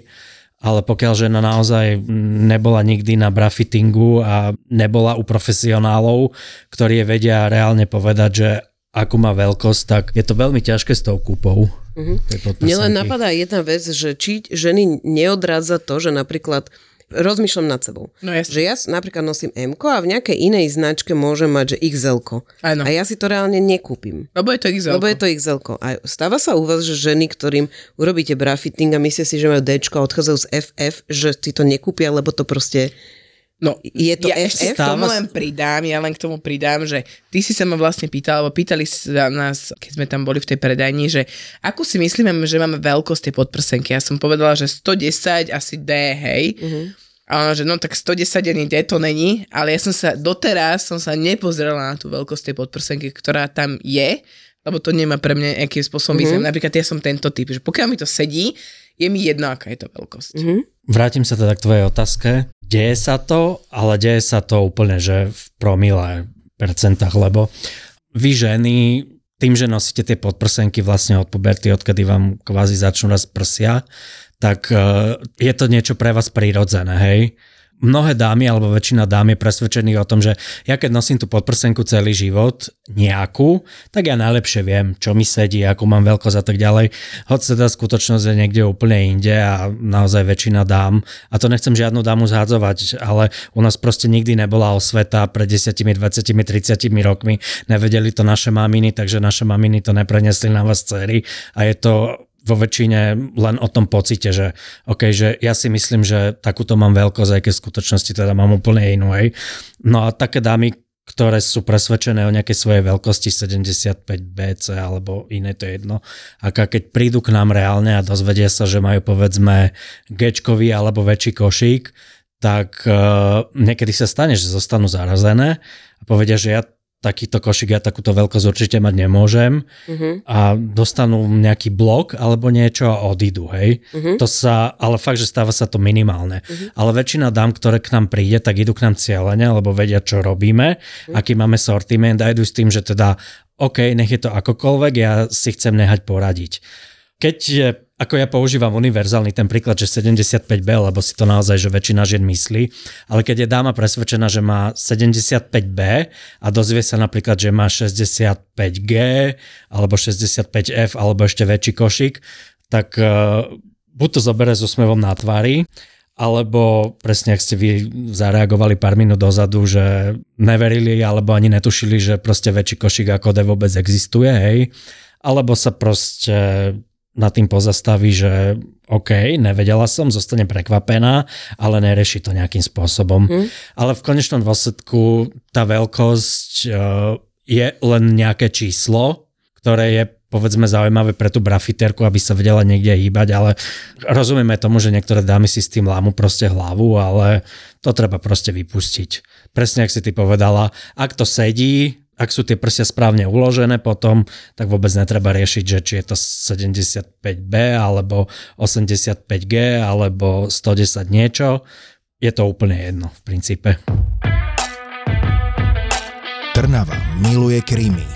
ale pokiaľ žena naozaj nebola nikdy na brafittingu a nebola u profesionálov, ktorí vedia reálne povedať, že akú má veľkosť, tak je to veľmi ťažké s tou kúpou. Mm-hmm. Mne len napadá jedna vec, že či ženy neodrádza to, že napríklad rozmýšľam nad sebou. No jasne. Že ja napríklad nosím M a v nejakej inej značke môžem mať, že XL. A ja si to reálne nekúpim. Lebo je to XL. Lebo je to XL. A stáva sa u vás, že ženy, ktorým urobíte brafitting a myslia si, že majú D a odchádzajú z FF, že si to nekúpia, lebo to proste No, je to ja ešte k tomu len pridám, ja len k tomu pridám, že ty si sa ma vlastne pýtal, alebo pýtali sa nás, keď sme tam boli v tej predajni, že ako si myslíme, že máme veľkosť tej podprsenky. Ja som povedala, že 110 asi D, hej. Uh-huh. A ona, že no tak 110 ani D to není, ale ja som sa, doteraz som sa nepozrela na tú veľkosť tej podprsenky, ktorá tam je, lebo to nemá pre mňa nejakým spôsobom uh-huh. význam. Napríklad ja som tento typ, že pokiaľ mi to sedí, je mi jedno, aká je to veľkosť. Uh-huh. Vrátim sa teda k tvojej otázke. Deje sa to, ale deje sa to úplne, že v promile percentách, lebo vy ženy tým, že nosíte tie podprsenky vlastne od puberty, odkedy vám kvázi začnú raz prsia, tak uh, je to niečo pre vás prírodzené, hej? Mnohé dámy alebo väčšina dám je presvedčených o tom, že ja keď nosím tú podprsenku celý život, nejakú, tak ja najlepšie viem, čo mi sedí, akú mám veľkosť a tak ďalej. Hoď teda skutočnosť je niekde úplne inde a naozaj väčšina dám, a to nechcem žiadnu dámu zhádzovať, ale u nás proste nikdy nebola osveta pred 10, 20, 30 rokmi, nevedeli to naše maminy, takže naše maminy to neprenesli na vás dcery. A je to vo väčšine len o tom pocite, že OK, že ja si myslím, že takúto mám veľkosť, aj keď v skutočnosti teda mám úplne inú, hej. No a také dámy, ktoré sú presvedčené o nejakej svojej veľkosti 75 BC alebo iné, to je jedno. A keď prídu k nám reálne a dozvedia sa, že majú povedzme gečkový alebo väčší košík, tak uh, niekedy sa stane, že zostanú zarazené a povedia, že ja takýto košík ja takúto veľkosť určite mať nemôžem uh-huh. a dostanú nejaký blok alebo niečo a odídu, hej. Uh-huh. To sa, ale fakt, že stáva sa to minimálne. Uh-huh. Ale väčšina dám, ktoré k nám príde, tak idú k nám cieľene, lebo vedia, čo robíme, uh-huh. aký máme sortiment a idú s tým, že teda OK, nech je to akokoľvek, ja si chcem nehať poradiť. Keď je ako ja používam univerzálny ten príklad, že 75B, lebo si to naozaj, že väčšina žien myslí, ale keď je dáma presvedčená, že má 75B a dozvie sa napríklad, že má 65G alebo 65F alebo ešte väčší košík, tak uh, buď to zobere so smevom na tvári, alebo presne ak ste vy zareagovali pár minút dozadu, že neverili alebo ani netušili, že proste väčší košík ako D vôbec existuje, hej, alebo sa proste nad tým pozastaví, že OK, nevedela som, zostane prekvapená, ale nereši to nejakým spôsobom. Mm. Ale v konečnom dôsledku tá veľkosť uh, je len nejaké číslo, ktoré je povedzme zaujímavé pre tú brafiterku, aby sa vedela niekde hýbať, ale rozumieme tomu, že niektoré dámy si s tým lámu proste hlavu, ale to treba proste vypustiť. Presne, ak si ty povedala, ak to sedí, ak sú tie prsia správne uložené potom, tak vôbec netreba riešiť, že či je to 75B alebo 85G alebo 110 niečo. Je to úplne jedno v princípe. Trnava miluje krímy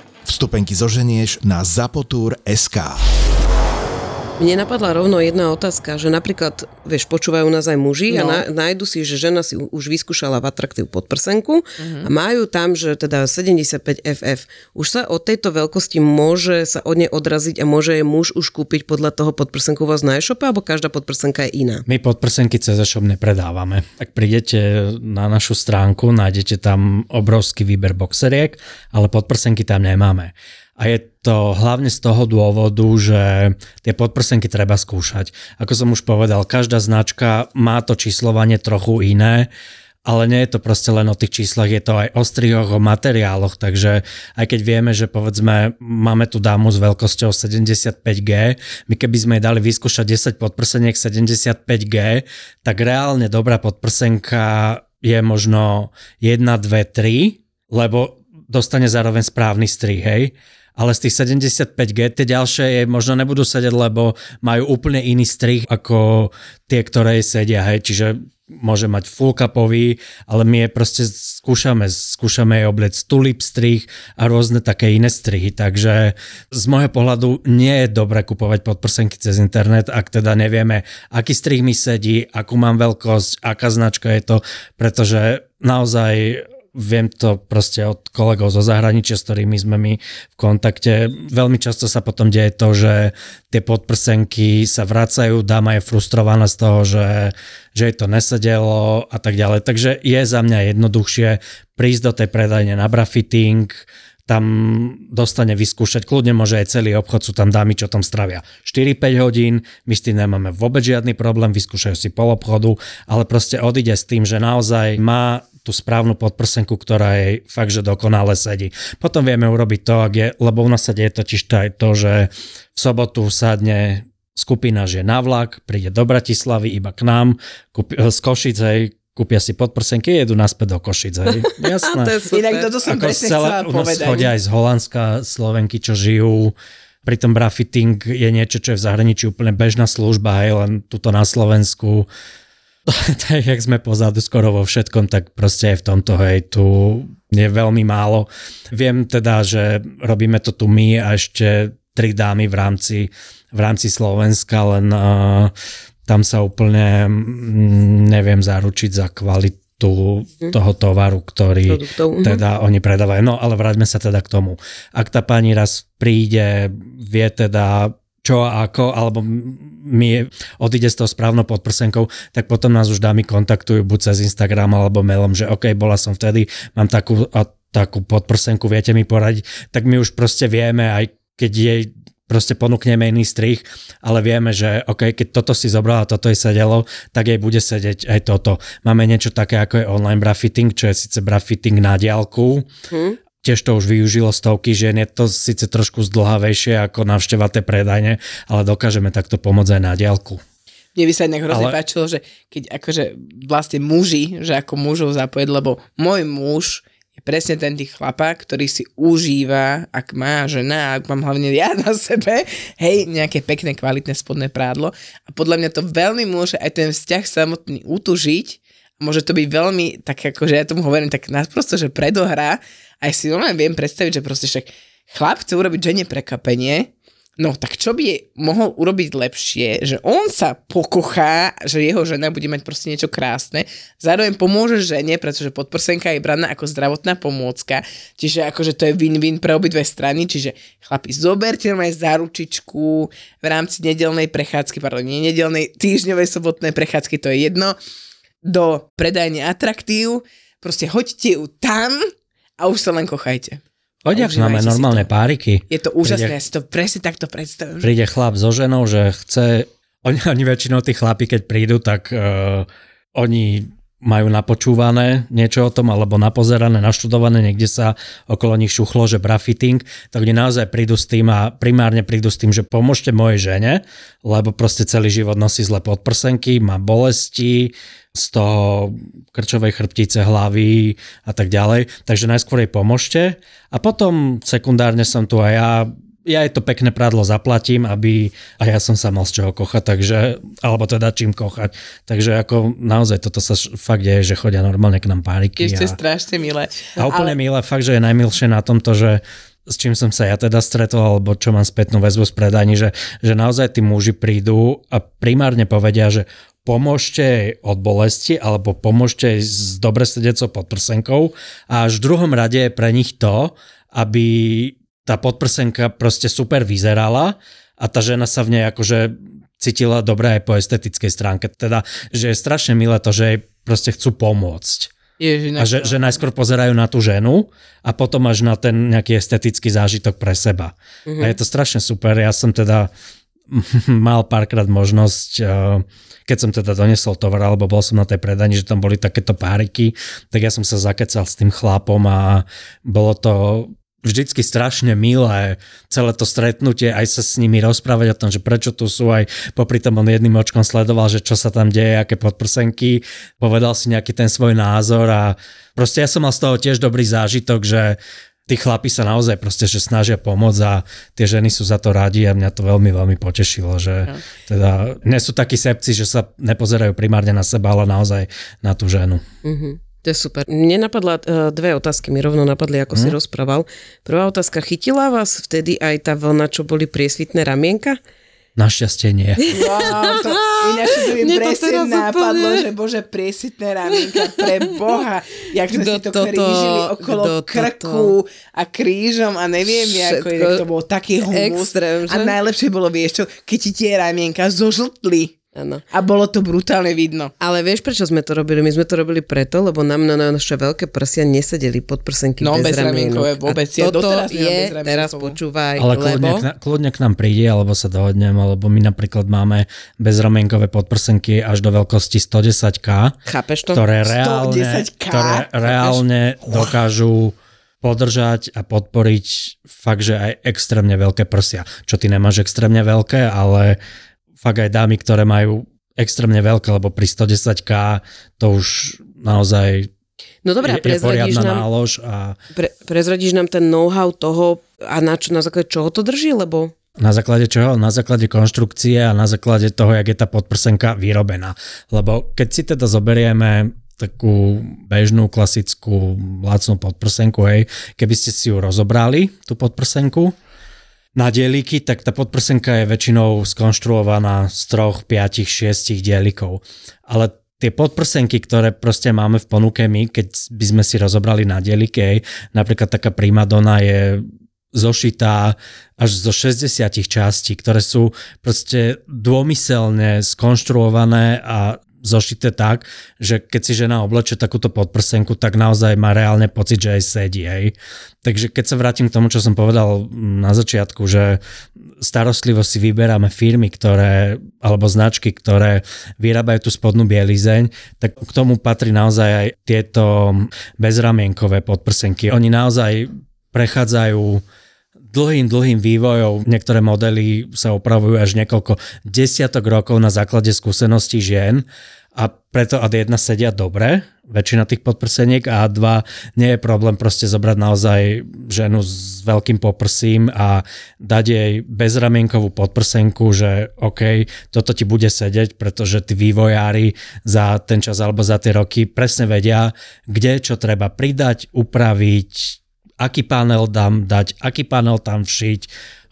Vstupenky zoženieš na SK. Mne napadla rovno jedna otázka, že napríklad, vieš, počúvajú nás aj muži no. a na, nájdu si, že žena si už vyskúšala v atraktív podprsenku uh-huh. a majú tam, že teda 75 FF. Už sa od tejto veľkosti môže sa od nej odraziť a môže je muž už kúpiť podľa toho podprsenku vás na e-shope, alebo každá podprsenka je iná? My podprsenky cez e-shop nepredávame. Ak prídete na našu stránku, nájdete tam obrovský výber boxeriek, ale podprsenky tam nemáme. A je to hlavne z toho dôvodu, že tie podprsenky treba skúšať. Ako som už povedal, každá značka má to číslovanie trochu iné, ale nie je to proste len o tých číslach, je to aj o strihoch, o materiáloch, takže aj keď vieme, že povedzme máme tu dámu s veľkosťou 75G, my keby sme jej dali vyskúšať 10 podprseniek 75G, tak reálne dobrá podprsenka je možno 1, 2, 3, lebo dostane zároveň správny strih, hej ale z tých 75G tie ďalšie je, možno nebudú sedieť, lebo majú úplne iný strih ako tie, ktoré sedia, hej, čiže môže mať full cupový, ale my je proste skúšame, skúšame jej obliec tulip strih a rôzne také iné strihy, takže z môjho pohľadu nie je dobre kupovať podprsenky cez internet, ak teda nevieme, aký strih mi sedí, akú mám veľkosť, aká značka je to, pretože naozaj viem to proste od kolegov zo zahraničia, s ktorými sme my v kontakte. Veľmi často sa potom deje to, že tie podprsenky sa vracajú, dáma je frustrovaná z toho, že, že jej to nesedelo a tak ďalej. Takže je za mňa jednoduchšie prísť do tej predajne na brafitting, tam dostane vyskúšať, kľudne môže aj celý obchod, sú tam dámy, čo tam stravia 4-5 hodín, my s tým nemáme vôbec žiadny problém, vyskúšajú si pol obchodu, ale proste odíde s tým, že naozaj má tú správnu podprsenku, ktorá jej fakt, že dokonale sedí. Potom vieme urobiť to, ak je, lebo u nás sa deje totiž to aj to, že v sobotu sadne skupina že na vlak, príde do Bratislavy iba k nám, kúpi, z Košice, kúpia si podprsenky, jedú naspäť do Košic. Hej. (laughs) Jasné. to je Inak toto som Ako celé, chcela povedať. chodia aj z Holandska Slovenky, čo žijú Pritom brafitting je niečo, čo je v zahraničí úplne bežná služba, hej, len tuto na Slovensku (laughs) tak jak sme pozadu skoro vo všetkom, tak proste aj v tomto, hej, tu je veľmi málo. Viem teda, že robíme to tu my a ešte tri dámy v rámci, v rámci Slovenska, len uh, tam sa úplne mm, neviem zaručiť za kvalitu mhm. toho tovaru, ktorý Produktov, mhm. teda oni predávajú. No ale vráťme sa teda k tomu. Ak tá pani raz príde, vie teda čo a ako, alebo mi odíde s tou správnou podprsenkou, tak potom nás už dámy kontaktujú buď cez Instagram alebo mailom, že OK, bola som vtedy, mám takú a takú podprsenku, viete mi poradiť, tak my už proste vieme, aj keď jej proste ponúkneme iný strich, ale vieme, že OK, keď toto si zobrala, toto jej sedelo, tak jej bude sedieť aj toto. Máme niečo také, ako je online brafitting, čo je síce brafitting na diálku, hmm. Tiež to už využilo stovky žien, je to síce trošku zdlhavejšie ako navšteva tej predajne, ale dokážeme takto pomôcť aj na diálku. Mne by sa inak hrozne ale... páčilo, že keď akože vlastne muži, že ako mužov zapojiť, lebo môj muž je presne ten tých chlapa, ktorý si užíva, ak má žena, ak mám hlavne ja na sebe, hej, nejaké pekné, kvalitné spodné prádlo. A podľa mňa to veľmi môže aj ten vzťah samotný utužiť. Môže to byť veľmi, tak akože ja tomu hovorím, tak nás prosto, že predohrá. Aj si normálne viem predstaviť, že proste však chlap chce urobiť žene prekapenie, No tak čo by mohol urobiť lepšie, že on sa pokochá, že jeho žena bude mať proste niečo krásne, zároveň pomôže žene, pretože podprsenka je braná ako zdravotná pomôcka, čiže akože to je win-win pre obidve strany, čiže chlapi, zoberte aj záručičku v rámci nedelnej prechádzky, pardon, nie nedelnej, týždňovej sobotnej prechádzky, to je jedno, do predajne atraktív, proste hoďte ju tam a už sa len kochajte. Oďak máme normálne to. páriky. Je to úžasné, príde, ja si to presne takto predstavím. Príde chlap so ženou, že chce, oni, oni väčšinou tí chlapi, keď prídu, tak uh, oni majú napočúvané niečo o tom, alebo napozerané, naštudované, niekde sa okolo nich šuchlo, že brafitting, tak oni naozaj prídu s tým a primárne prídu s tým, že pomôžte mojej žene, lebo proste celý život nosí zle podprsenky, má bolesti, z toho krčovej chrbtice, hlavy a tak ďalej. Takže najskôr jej pomôžte a potom sekundárne som tu aj ja ja jej to pekné prádlo zaplatím, aby a ja som sa mal z čoho kochať, takže, alebo teda čím kochať. Takže ako naozaj toto sa fakt deje, že chodia normálne k nám páriky. Ešte a, strašne milé. A úplne ale... milé, fakt, že je najmilšie na tomto, že s čím som sa ja teda stretol, alebo čo mám spätnú väzbu z predaní, že, že naozaj tí muži prídu a primárne povedia, že pomôžte jej od bolesti alebo pomôžte jej s dobre sedecou podprsenkou a až v druhom rade je pre nich to, aby tá podprsenka proste super vyzerala a tá žena sa v nej akože cítila dobre aj po estetickej stránke. Teda, že je strašne milé to, že jej proste chcú pomôcť. Ježi, a že, že najskôr pozerajú na tú ženu a potom až na ten nejaký estetický zážitok pre seba. Uh-huh. A je to strašne super. Ja som teda (laughs) mal párkrát možnosť uh, keď som teda donesol tovar, alebo bol som na tej predaní, že tam boli takéto páriky, tak ja som sa zakecal s tým chlapom a bolo to vždycky strašne milé celé to stretnutie, aj sa s nimi rozprávať o tom, že prečo tu sú, aj popri tom on jedným očkom sledoval, že čo sa tam deje, aké podprsenky, povedal si nejaký ten svoj názor a proste ja som mal z toho tiež dobrý zážitok, že tí chlapi sa naozaj proste, že snažia pomôcť a tie ženy sú za to radi a mňa to veľmi, veľmi potešilo, že no. teda nie sú takí sepci, že sa nepozerajú primárne na seba, ale naozaj na tú ženu. Mm-hmm. To je super. Mne napadla uh, dve otázky, mi rovno napadli, ako hmm. si mhm. rozprával. Prvá otázka, chytila vás vtedy aj tá vlna, čo boli priesvitné ramienka? Našťastie nie. Wow, to, ináč to (laughs) mi presne nápadlo, že bože, priesitné ramienka pre (laughs) Boha, jak sme si to, to krížili okolo kdo krku to, a krížom a neviem, ako je, to bolo taký humus. Extrém, že? A najlepšie bolo, vieš čo, keď ti tie ramienka zožltli. Ano. A bolo to brutálne vidno. Ale vieš, prečo sme to robili? My sme to robili preto, lebo nám na naše veľké prsia nesedeli pod prsenky no, bez, bez ramienok. vôbec. A toto je, teraz počúvaj, Ale kľudne, lebo... k, kľudne k nám príde, alebo sa dohodnem, alebo my napríklad máme bezramienkové podprsenky až do veľkosti 110k. Chápeš to? Ktoré reálne, 110K? ktoré reálne dokážu podržať a podporiť fakt, že aj extrémne veľké prsia. Čo ty nemáš extrémne veľké, ale fakt aj dámy, ktoré majú extrémne veľké, lebo pri 110k to už naozaj No dobré, je, prezradíš nám, nálož a... Pre, prezradíš nám ten know-how toho a na, čo, na základe čoho to drží, lebo... Na základe čoho? Na základe konštrukcie a na základe toho, jak je tá podprsenka vyrobená. Lebo keď si teda zoberieme takú bežnú, klasickú, lacnú podprsenku, hej, keby ste si ju rozobrali, tú podprsenku, na dieliky, tak tá podprsenka je väčšinou skonštruovaná z troch, piatich, šiestich dielikov. Ale tie podprsenky, ktoré proste máme v ponuke my, keď by sme si rozobrali na dielike, napríklad taká primadona je zošitá až zo 60 častí, ktoré sú proste dômyselne skonštruované a zošité tak, že keď si žena obleče takúto podprsenku, tak naozaj má reálne pocit, že aj sedí. Hej. Takže keď sa vrátim k tomu, čo som povedal na začiatku, že starostlivo si vyberáme firmy, ktoré, alebo značky, ktoré vyrábajú tú spodnú bielizeň, tak k tomu patrí naozaj aj tieto bezramienkové podprsenky. Oni naozaj prechádzajú dlhým, dlhým vývojom. Niektoré modely sa opravujú až niekoľko desiatok rokov na základe skúseností žien a preto ad jedna sedia dobre, väčšina tých podprseniek a dva nie je problém proste zobrať naozaj ženu s veľkým poprsím a dať jej bezramienkovú podprsenku, že OK, toto ti bude sedieť, pretože tí vývojári za ten čas alebo za tie roky presne vedia, kde čo treba pridať, upraviť, aký panel dám dať, aký panel tam všiť,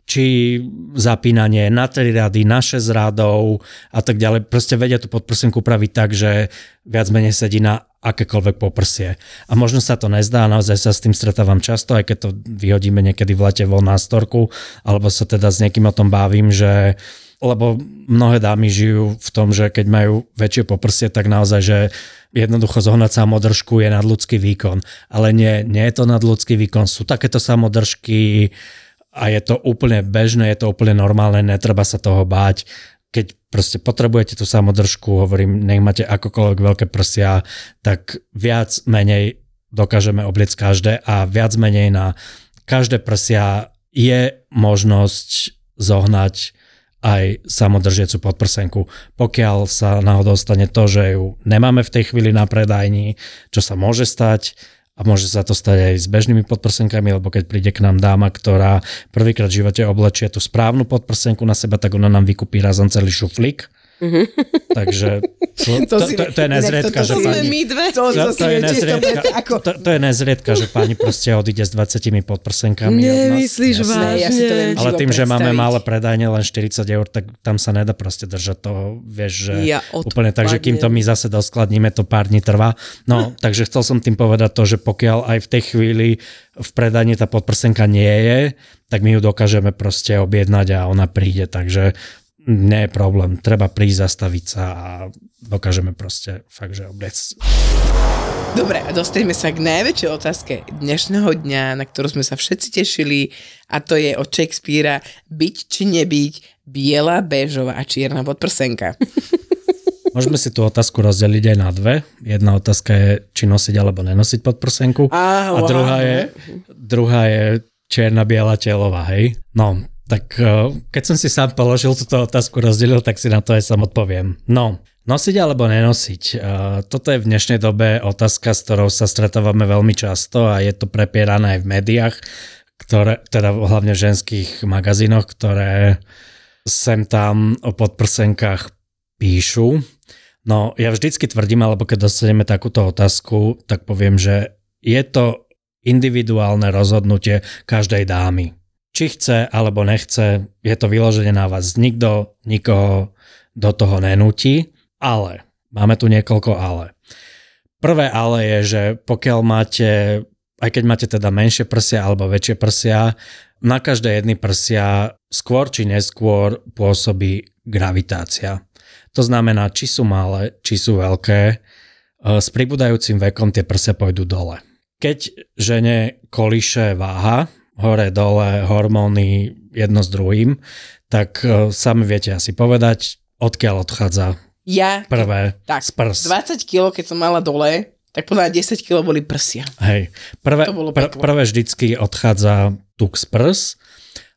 či zapínanie na tri rady, na 6 radov a tak ďalej. Proste vedia tú podprsenku upraviť tak, že viac menej sedí na akékoľvek poprsie. A možno sa to nezdá, naozaj sa s tým stretávam často, aj keď to vyhodíme niekedy v lete von na storku, alebo sa teda s niekým o tom bavím, že lebo mnohé dámy žijú v tom, že keď majú väčšie poprsie, tak naozaj, že jednoducho zohnať samodržku je nadľudský výkon. Ale nie, nie je to nadľudský výkon. Sú takéto samodržky a je to úplne bežné, je to úplne normálne, netreba sa toho báť. Keď proste potrebujete tú samodržku, hovorím, nech máte akokoľvek veľké prsia, tak viac menej dokážeme obliecť každé a viac menej na každé prsia je možnosť zohnať aj samodržiacu podprsenku. Pokiaľ sa náhodou stane to, že ju nemáme v tej chvíli na predajni, čo sa môže stať, a môže sa to stať aj s bežnými podprsenkami, lebo keď príde k nám dáma, ktorá prvýkrát v živote oblečie tú správnu podprsenku na seba, tak ona nám vykupí razom celý šuflík Mm-hmm. Takže to, to, to, to, je nezriedka, že pani... My dve. To, to, to, je nezriedka, to, to je nezriedka, že pani proste odíde s 20 podprsenkami. Nemyslíš vážne. Ja si to Ale tým, že máme malé predajne, len 40 eur, tak tam sa nedá proste držať to, vieš, že ja úplne tak, že kým to my zase doskladníme, to pár dní trvá. No, takže chcel som tým povedať to, že pokiaľ aj v tej chvíli v predajni tá podprsenka nie je, tak my ju dokážeme proste objednať a ona príde, takže nie je problém. Treba prísť, zastaviť sa a dokážeme proste fakt, že obliec. Dobre, a dostaneme sa k najväčšej otázke dnešného dňa, na ktorú sme sa všetci tešili a to je od Shakespearea byť či nebyť biela, béžová a čierna podprsenka. (laughs) Môžeme si tú otázku rozdeliť aj na dve. Jedna otázka je, či nosiť alebo nenosiť podprsenku. A, a druhá, je, druhá je čierna, biela, telová, hej? No, tak eh, keď som si sám položil túto otázku, rozdelil, tak si na to aj sám odpoviem. No, nosiť alebo nenosiť? Eh, toto je v dnešnej dobe otázka, s ktorou sa stretávame veľmi často a je to prepierané aj v médiách, ktoré, teda hlavne v ženských magazínoch, ktoré sem tam o podprsenkách píšu. No ja vždycky tvrdím, alebo keď dostaneme takúto otázku, tak poviem, že je to individuálne rozhodnutie každej dámy či chce alebo nechce, je to vyložené na vás. Nikto nikoho do toho nenúti, ale máme tu niekoľko ale. Prvé ale je, že pokiaľ máte, aj keď máte teda menšie prsia alebo väčšie prsia, na každé jedny prsia skôr či neskôr pôsobí gravitácia. To znamená, či sú malé, či sú veľké, e, s pribúdajúcim vekom tie prsia pôjdu dole. Keď žene kolíše váha, hore, dole, hormóny jedno s druhým, tak uh, sami viete asi povedať, odkiaľ odchádza ja, prvé tak, z prs. 20 kg, keď som mala dole, tak podľa 10 kg boli prsia. Hej, prvé, pr- prvé vždycky odchádza tuk z prs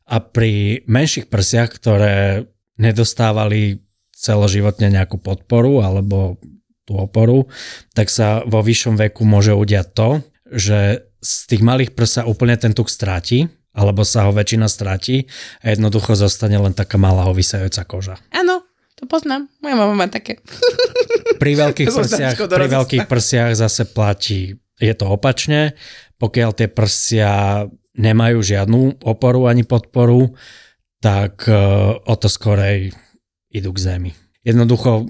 a pri menších prsiach, ktoré nedostávali celoživotne nejakú podporu alebo tú oporu, tak sa vo vyššom veku môže udiať to, že z tých malých prsa úplne ten tuk stráti, alebo sa ho väčšina stráti a jednoducho zostane len taká malá ovisajúca koža. Áno, to poznám. Moja mama má také. (laughs) Pri veľkých, (laughs) prsiach, pri veľkých prsiach zase platí, je to opačne. Pokiaľ tie prsia nemajú žiadnu oporu ani podporu, tak e, o to skorej idú k zemi. Jednoducho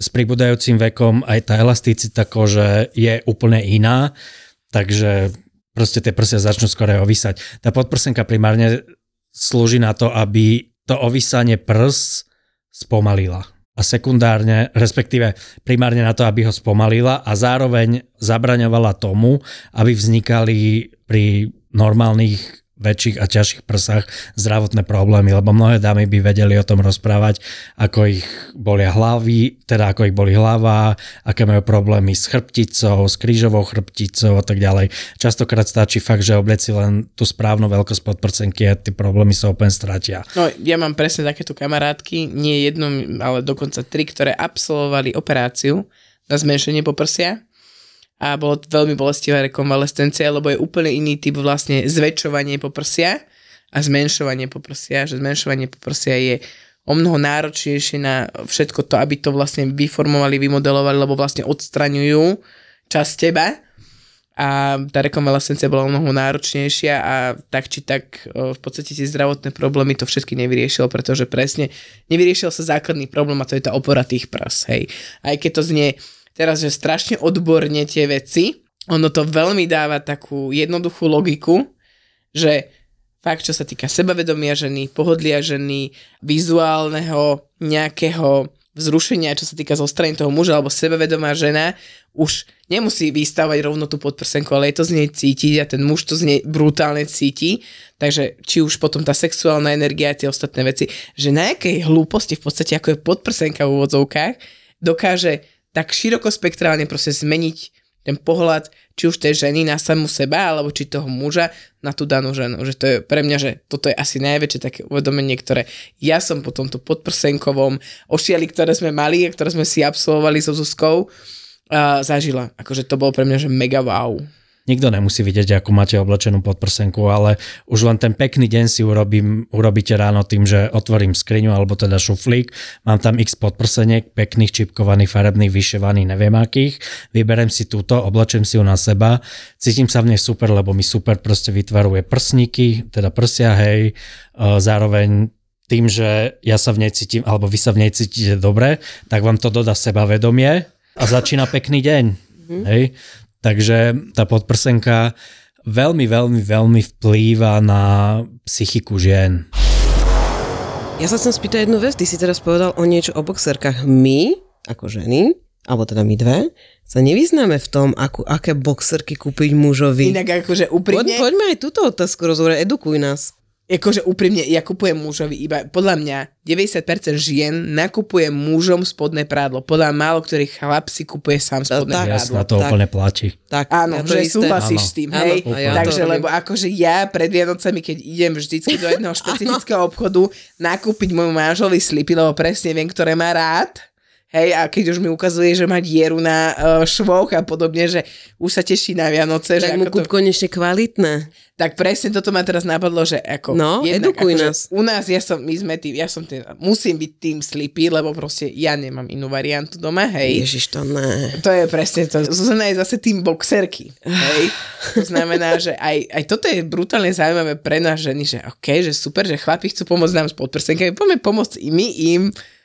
s pribúdajúcim vekom aj tá elasticita kože je úplne iná, takže proste tie prsia začnú skore ovisať. Tá podprsenka primárne slúži na to, aby to ovisanie prs spomalila. A sekundárne, respektíve primárne na to, aby ho spomalila a zároveň zabraňovala tomu, aby vznikali pri normálnych väčších a ťažších prsách zdravotné problémy, lebo mnohé dámy by vedeli o tom rozprávať, ako ich bolia hlavy, teda ako ich boli hlava, aké majú problémy s chrbticou, s krížovou chrbticou a tak ďalej. Častokrát stačí fakt, že oblieci len tú správnu veľkosť podprsenky a tie problémy sa úplne stratia. No, ja mám presne takéto kamarátky, nie jednu, ale dokonca tri, ktoré absolvovali operáciu na zmenšenie poprsia a bolo to veľmi bolestivá rekonvalescencia, lebo je úplne iný typ vlastne zväčšovanie poprsia a zmenšovanie poprsia, že zmenšovanie poprsia je o mnoho náročnejšie na všetko to, aby to vlastne vyformovali, vymodelovali, lebo vlastne odstraňujú časť teba a tá rekonvalescencia bola o mnoho náročnejšia a tak či tak v podstate tie zdravotné problémy to všetky nevyriešilo, pretože presne nevyriešil sa základný problém a to je tá opora tých prs, hej. Aj keď to znie teraz, že strašne odborne tie veci, ono to veľmi dáva takú jednoduchú logiku, že fakt, čo sa týka sebavedomia ženy, pohodlia ženy, vizuálneho nejakého vzrušenia, čo sa týka zostrany toho muža alebo sebavedomá žena, už nemusí vystavať rovno tú podprsenku, ale je to z nej cítiť a ten muž to z nej brutálne cíti. Takže či už potom tá sexuálna energia a tie ostatné veci, že na jakej hlúposti v podstate ako je podprsenka v úvodzovkách, dokáže tak širokospektrálne proste zmeniť ten pohľad či už tej ženy na samú seba, alebo či toho muža na tú danú ženu. Že to je pre mňa, že toto je asi najväčšie také uvedomenie, ktoré ja som po tomto podprsenkovom ošiali, ktoré sme mali a ktoré sme si absolvovali so Zuzkou, uh, zažila. Akože to bolo pre mňa, že mega wow. Nikto nemusí vidieť, ako máte oblečenú podprsenku, ale už len ten pekný deň si urobím, urobíte ráno tým, že otvorím skriňu alebo teda šuflík, mám tam x podprseniek, pekných, čipkovaných, farebných, vyševaných, neviem akých, vyberem si túto, oblečem si ju na seba, cítim sa v nej super, lebo mi super proste vytvaruje prsníky, teda prsia, hej, zároveň tým, že ja sa v nej cítim, alebo vy sa v nej cítite dobre, tak vám to dodá sebavedomie a začína pekný deň. Mm-hmm. Hej? Takže tá podprsenka veľmi, veľmi, veľmi vplýva na psychiku žien. Ja sa chcem spýtať jednu vec. Ty si teraz povedal o niečo o boxerkách. My, ako ženy, alebo teda my dve, sa nevyznáme v tom, ako, aké boxerky kúpiť mužovi. Inak akože úprimne... Poď, poďme aj túto otázku rozhovoriť, edukuj nás akože úprimne, ja kupujem mužovi iba, podľa mňa 90% žien nakupuje mužom spodné prádlo. Podľa málo ktorých chlap si kupuje sám spodné tak, prádlo. na to tak, úplne platí. Tak, áno, že isté. súhlasíš s tým, hej. Áno, ja Takže, lebo akože ja pred Vianocami, keď idem vždycky do jedného (laughs) špecifického obchodu nakúpiť môjmu manžovi slipy, lebo presne viem, ktoré má rád, Hej, a keď už mi ukazuje, že má dieru na uh, švoch a podobne, že už sa teší na Vianoce. Tak že mu kúp to... konečne kvalitné. Tak presne toto ma teraz napadlo, že ako... No, jednak, edukuj ako, nás. U nás, ja som, my sme tým, ja som tým, musím byť tým slipy, lebo proste ja nemám inú variantu doma, hej. Ježiš, to ne. To je presne to. Zuzana je zase tým boxerky, hej. To znamená, že aj, aj toto je brutálne zaujímavé pre nás ženy, že OK, že super, že chlapi chcú pomôcť nám s podprsenkami, poďme pomôcť i my im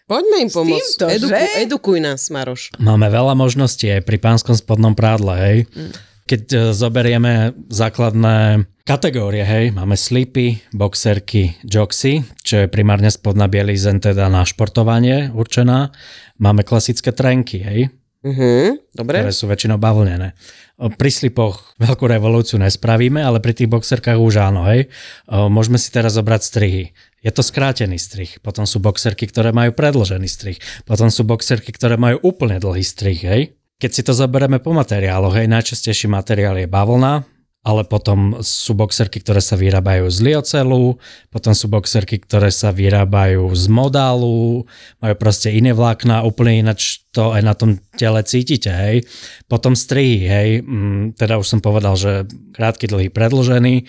Poďme im pomôcť. Týmto, Eduku, že? Edukuj nás, Maroš. Máme veľa možností aj pri pánskom spodnom prádle, hej. Mm. Keď e, zoberieme základné kategórie, hej, máme slipy, boxerky, joxy, čo je primárne spodná bielizen, teda na športovanie určená. Máme klasické trenky, hej, Uh-huh, dobre. ktoré sú väčšinou bavlnené. Pri slipoch veľkú revolúciu nespravíme, ale pri tých boxerkách už áno, hej. Môžeme si teraz zobrať strihy. Je to skrátený strih. Potom sú boxerky, ktoré majú predložený strih. Potom sú boxerky, ktoré majú úplne dlhý strih, hej. Keď si to zoberieme po materiáloch, hej, najčastejší materiál je bavlna, ale potom sú boxerky, ktoré sa vyrábajú z liocelu, potom sú boxerky, ktoré sa vyrábajú z modálu, majú proste iné vlákna, úplne ináč to aj na tom tele cítite, hej. Potom strihy, hej, mm, teda už som povedal, že krátky, dlhý, predlžený,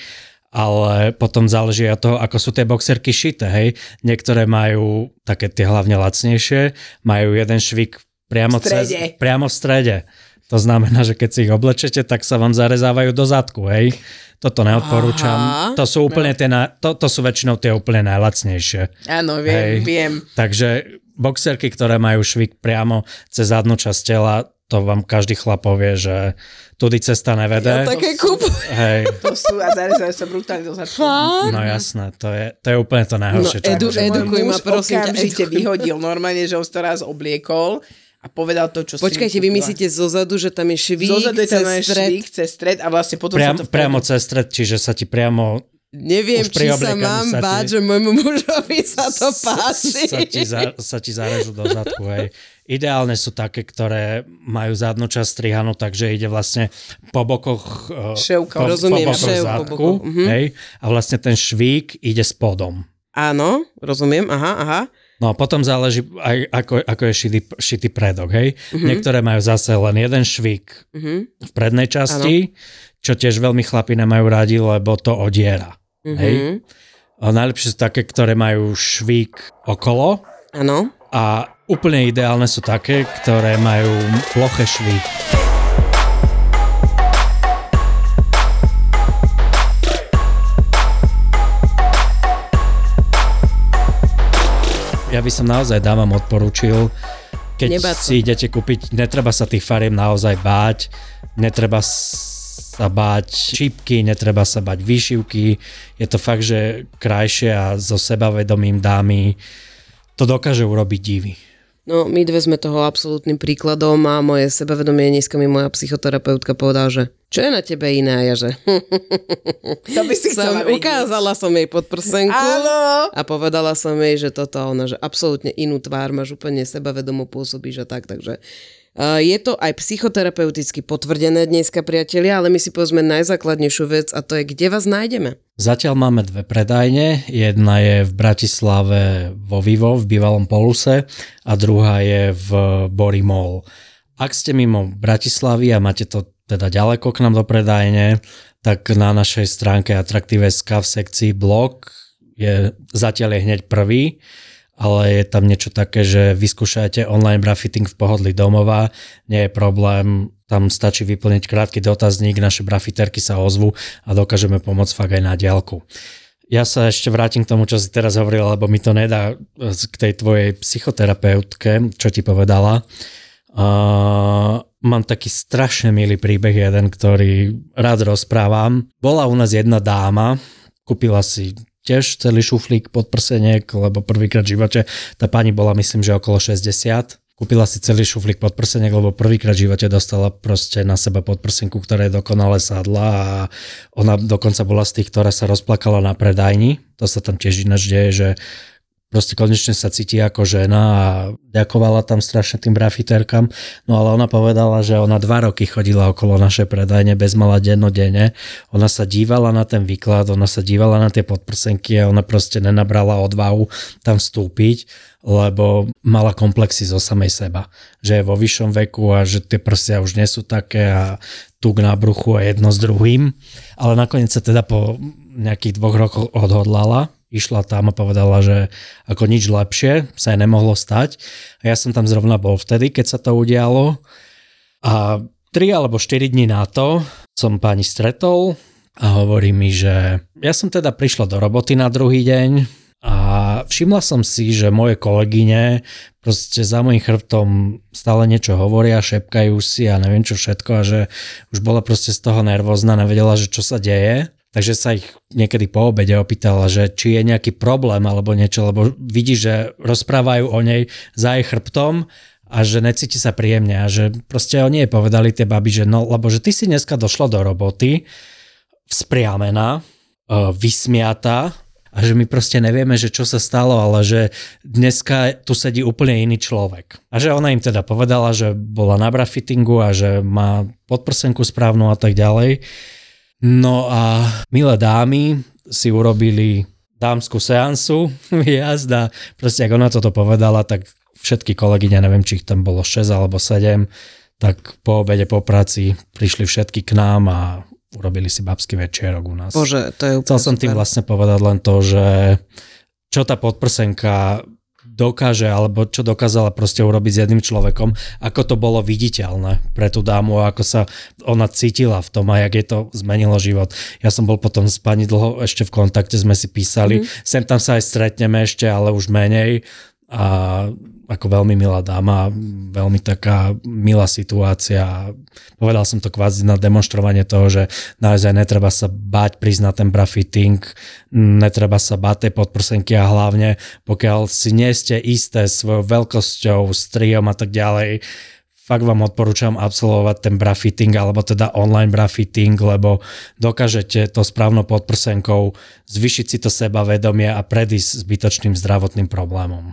ale potom záleží od toho, ako sú tie boxerky šité, hej. Niektoré majú také tie hlavne lacnejšie, majú jeden švik priamo, v strede. Cez, priamo v strede to znamená, že keď si ich oblečete, tak sa vám zarezávajú do zadku, hej. Toto neodporúčam. Aha. To sú úplne tie, na, to, to sú väčšinou tie úplne najlacnejšie. Áno, viem, hej. viem. Takže boxerky, ktoré majú švik priamo cez zadnú časť tela, to vám každý chlap povie, že tudy cesta nevede. Ja také kúp. Hej. (laughs) To sú a zarezajú sa brutálne do zadku. No jasné, to je, to je úplne to najhoršie. No, edu, edukuj ma, prosím ťa. vyhodil normálne, že on to raz obliekol a povedal to, čo Počkajte, si vy myslíte zozadu, že tam je švík Zozadu je tam je švík cez stred a vlastne potom Priam, sa to... Priamo cez stred, čiže sa ti priamo Neviem, či sa mám sa báť, ti, že môjmu mužovi sa to páči. Sa ti, za, sa ti zarežú do zadku, hej. Ideálne sú také, ktoré majú zadnú časť strihanú, takže ide vlastne po bokoch, e, Ševka, po, rozumiem, po bokoch šev, zadku, po. Uh-huh. hej. A vlastne ten švík ide spodom. Áno, rozumiem, aha, aha. No a potom záleží aj ako, ako je šitý, šitý predok, hej. Uh-huh. Niektoré majú zase len jeden švík uh-huh. v prednej časti, ano. čo tiež veľmi chlapi nemajú radi, lebo to odiera, uh-huh. hej. A najlepšie sú také, ktoré majú švík okolo. Áno. A úplne ideálne sú také, ktoré majú ploché švík. Ja by som naozaj dávam odporúčil, keď si idete kúpiť, netreba sa tých fariem naozaj báť, netreba sa báť čípky, netreba sa báť výšivky, je to fakt, že krajšie a so sebavedomím dámy to dokáže urobiť divy. No, my dve sme toho absolútnym príkladom a moje sebavedomie dneska mi moja psychoterapeutka povedala, že čo je na tebe iné? A ja že... (laughs) To by si som, ukázala som jej podprsenku Áno. a povedala som jej, že toto ona, že absolútne inú tvár máš, úplne sebavedomo pôsobíš a tak, takže je to aj psychoterapeuticky potvrdené dneska, priatelia, ale my si povedzme najzákladnejšiu vec a to je, kde vás nájdeme. Zatiaľ máme dve predajne. Jedna je v Bratislave vo Vivo, v bývalom Poluse a druhá je v Bori Mall. Ak ste mimo Bratislavy a máte to teda ďaleko k nám do predajne, tak na našej stránke Atraktive.sk v sekcii blog je zatiaľ je hneď prvý ale je tam niečo také, že vyskúšajte online brafitting v pohodlí domova, nie je problém, tam stačí vyplniť krátky dotazník, naše brafiterky sa ozvu a dokážeme pomôcť fakt aj na diálku. Ja sa ešte vrátim k tomu, čo si teraz hovoril, lebo mi to nedá k tej tvojej psychoterapeutke, čo ti povedala. Uh, mám taký strašne milý príbeh jeden, ktorý rád rozprávam. Bola u nás jedna dáma, kúpila si tiež celý šuflík podprseniek, lebo prvýkrát v živote tá pani bola myslím, že okolo 60. Kúpila si celý šuflík podprseniek, lebo prvýkrát v živote dostala proste na seba podprsenku, ktorá je dokonale sadla a ona dokonca bola z tých, ktorá sa rozplakala na predajni. To sa tam tiež ináč deje, že proste konečne sa cíti ako žena a ďakovala tam strašne tým brafiterkám. No ale ona povedala, že ona dva roky chodila okolo našej predajne bez mala dennodenne. Ona sa dívala na ten výklad, ona sa dívala na tie podprsenky a ona proste nenabrala odvahu tam vstúpiť, lebo mala komplexy zo samej seba. Že je vo vyššom veku a že tie prsia už nie sú také a tuk na bruchu a jedno s druhým. Ale nakoniec sa teda po nejakých dvoch rokoch odhodlala išla tam a povedala, že ako nič lepšie sa jej nemohlo stať. A ja som tam zrovna bol vtedy, keď sa to udialo. A 3 alebo 4 dní na to som pani stretol a hovorí mi, že ja som teda prišla do roboty na druhý deň a všimla som si, že moje kolegyne proste za môjim chrbtom stále niečo hovoria, šepkajú si a neviem čo všetko a že už bola proste z toho nervózna, nevedela, že čo sa deje. Takže sa ich niekedy po obede opýtala, že či je nejaký problém alebo niečo, lebo vidí, že rozprávajú o nej za jej chrbtom a že necíti sa príjemne a že proste oni jej povedali tie baby, že no, lebo že ty si dneska došla do roboty vzpriamená, e, vysmiata a že my proste nevieme, že čo sa stalo, ale že dneska tu sedí úplne iný človek. A že ona im teda povedala, že bola na brafittingu a že má podprsenku správnu a tak ďalej. No a milé dámy si urobili dámsku seansu, (laughs) jazda. Proste, ako ona toto povedala, tak všetky kolegyne, neviem, či ich tam bolo 6 alebo 7, tak po obede, po práci prišli všetky k nám a urobili si babský večerok u nás. Bože, to je úplne Chcel som tým vlastne povedať len to, že čo tá podprsenka dokáže, alebo čo dokázala proste urobiť s jedným človekom, ako to bolo viditeľné pre tú dámu, ako sa ona cítila v tom a jak je to zmenilo život. Ja som bol potom s pani dlho ešte v kontakte, sme si písali, mm. sem tam sa aj stretneme ešte, ale už menej a ako veľmi milá dáma, veľmi taká milá situácia. Povedal som to kvázi na demonstrovanie toho, že naozaj netreba sa báť na ten brafitting, netreba sa báť tej podprsenky a hlavne pokiaľ si nie ste isté svojou veľkosťou, striom a tak ďalej, fakt vám odporúčam absolvovať ten brafitting alebo teda online brafitting, lebo dokážete to správnou podprsenkou zvyšiť si to sebavedomie a predísť zbytočným zdravotným problémom.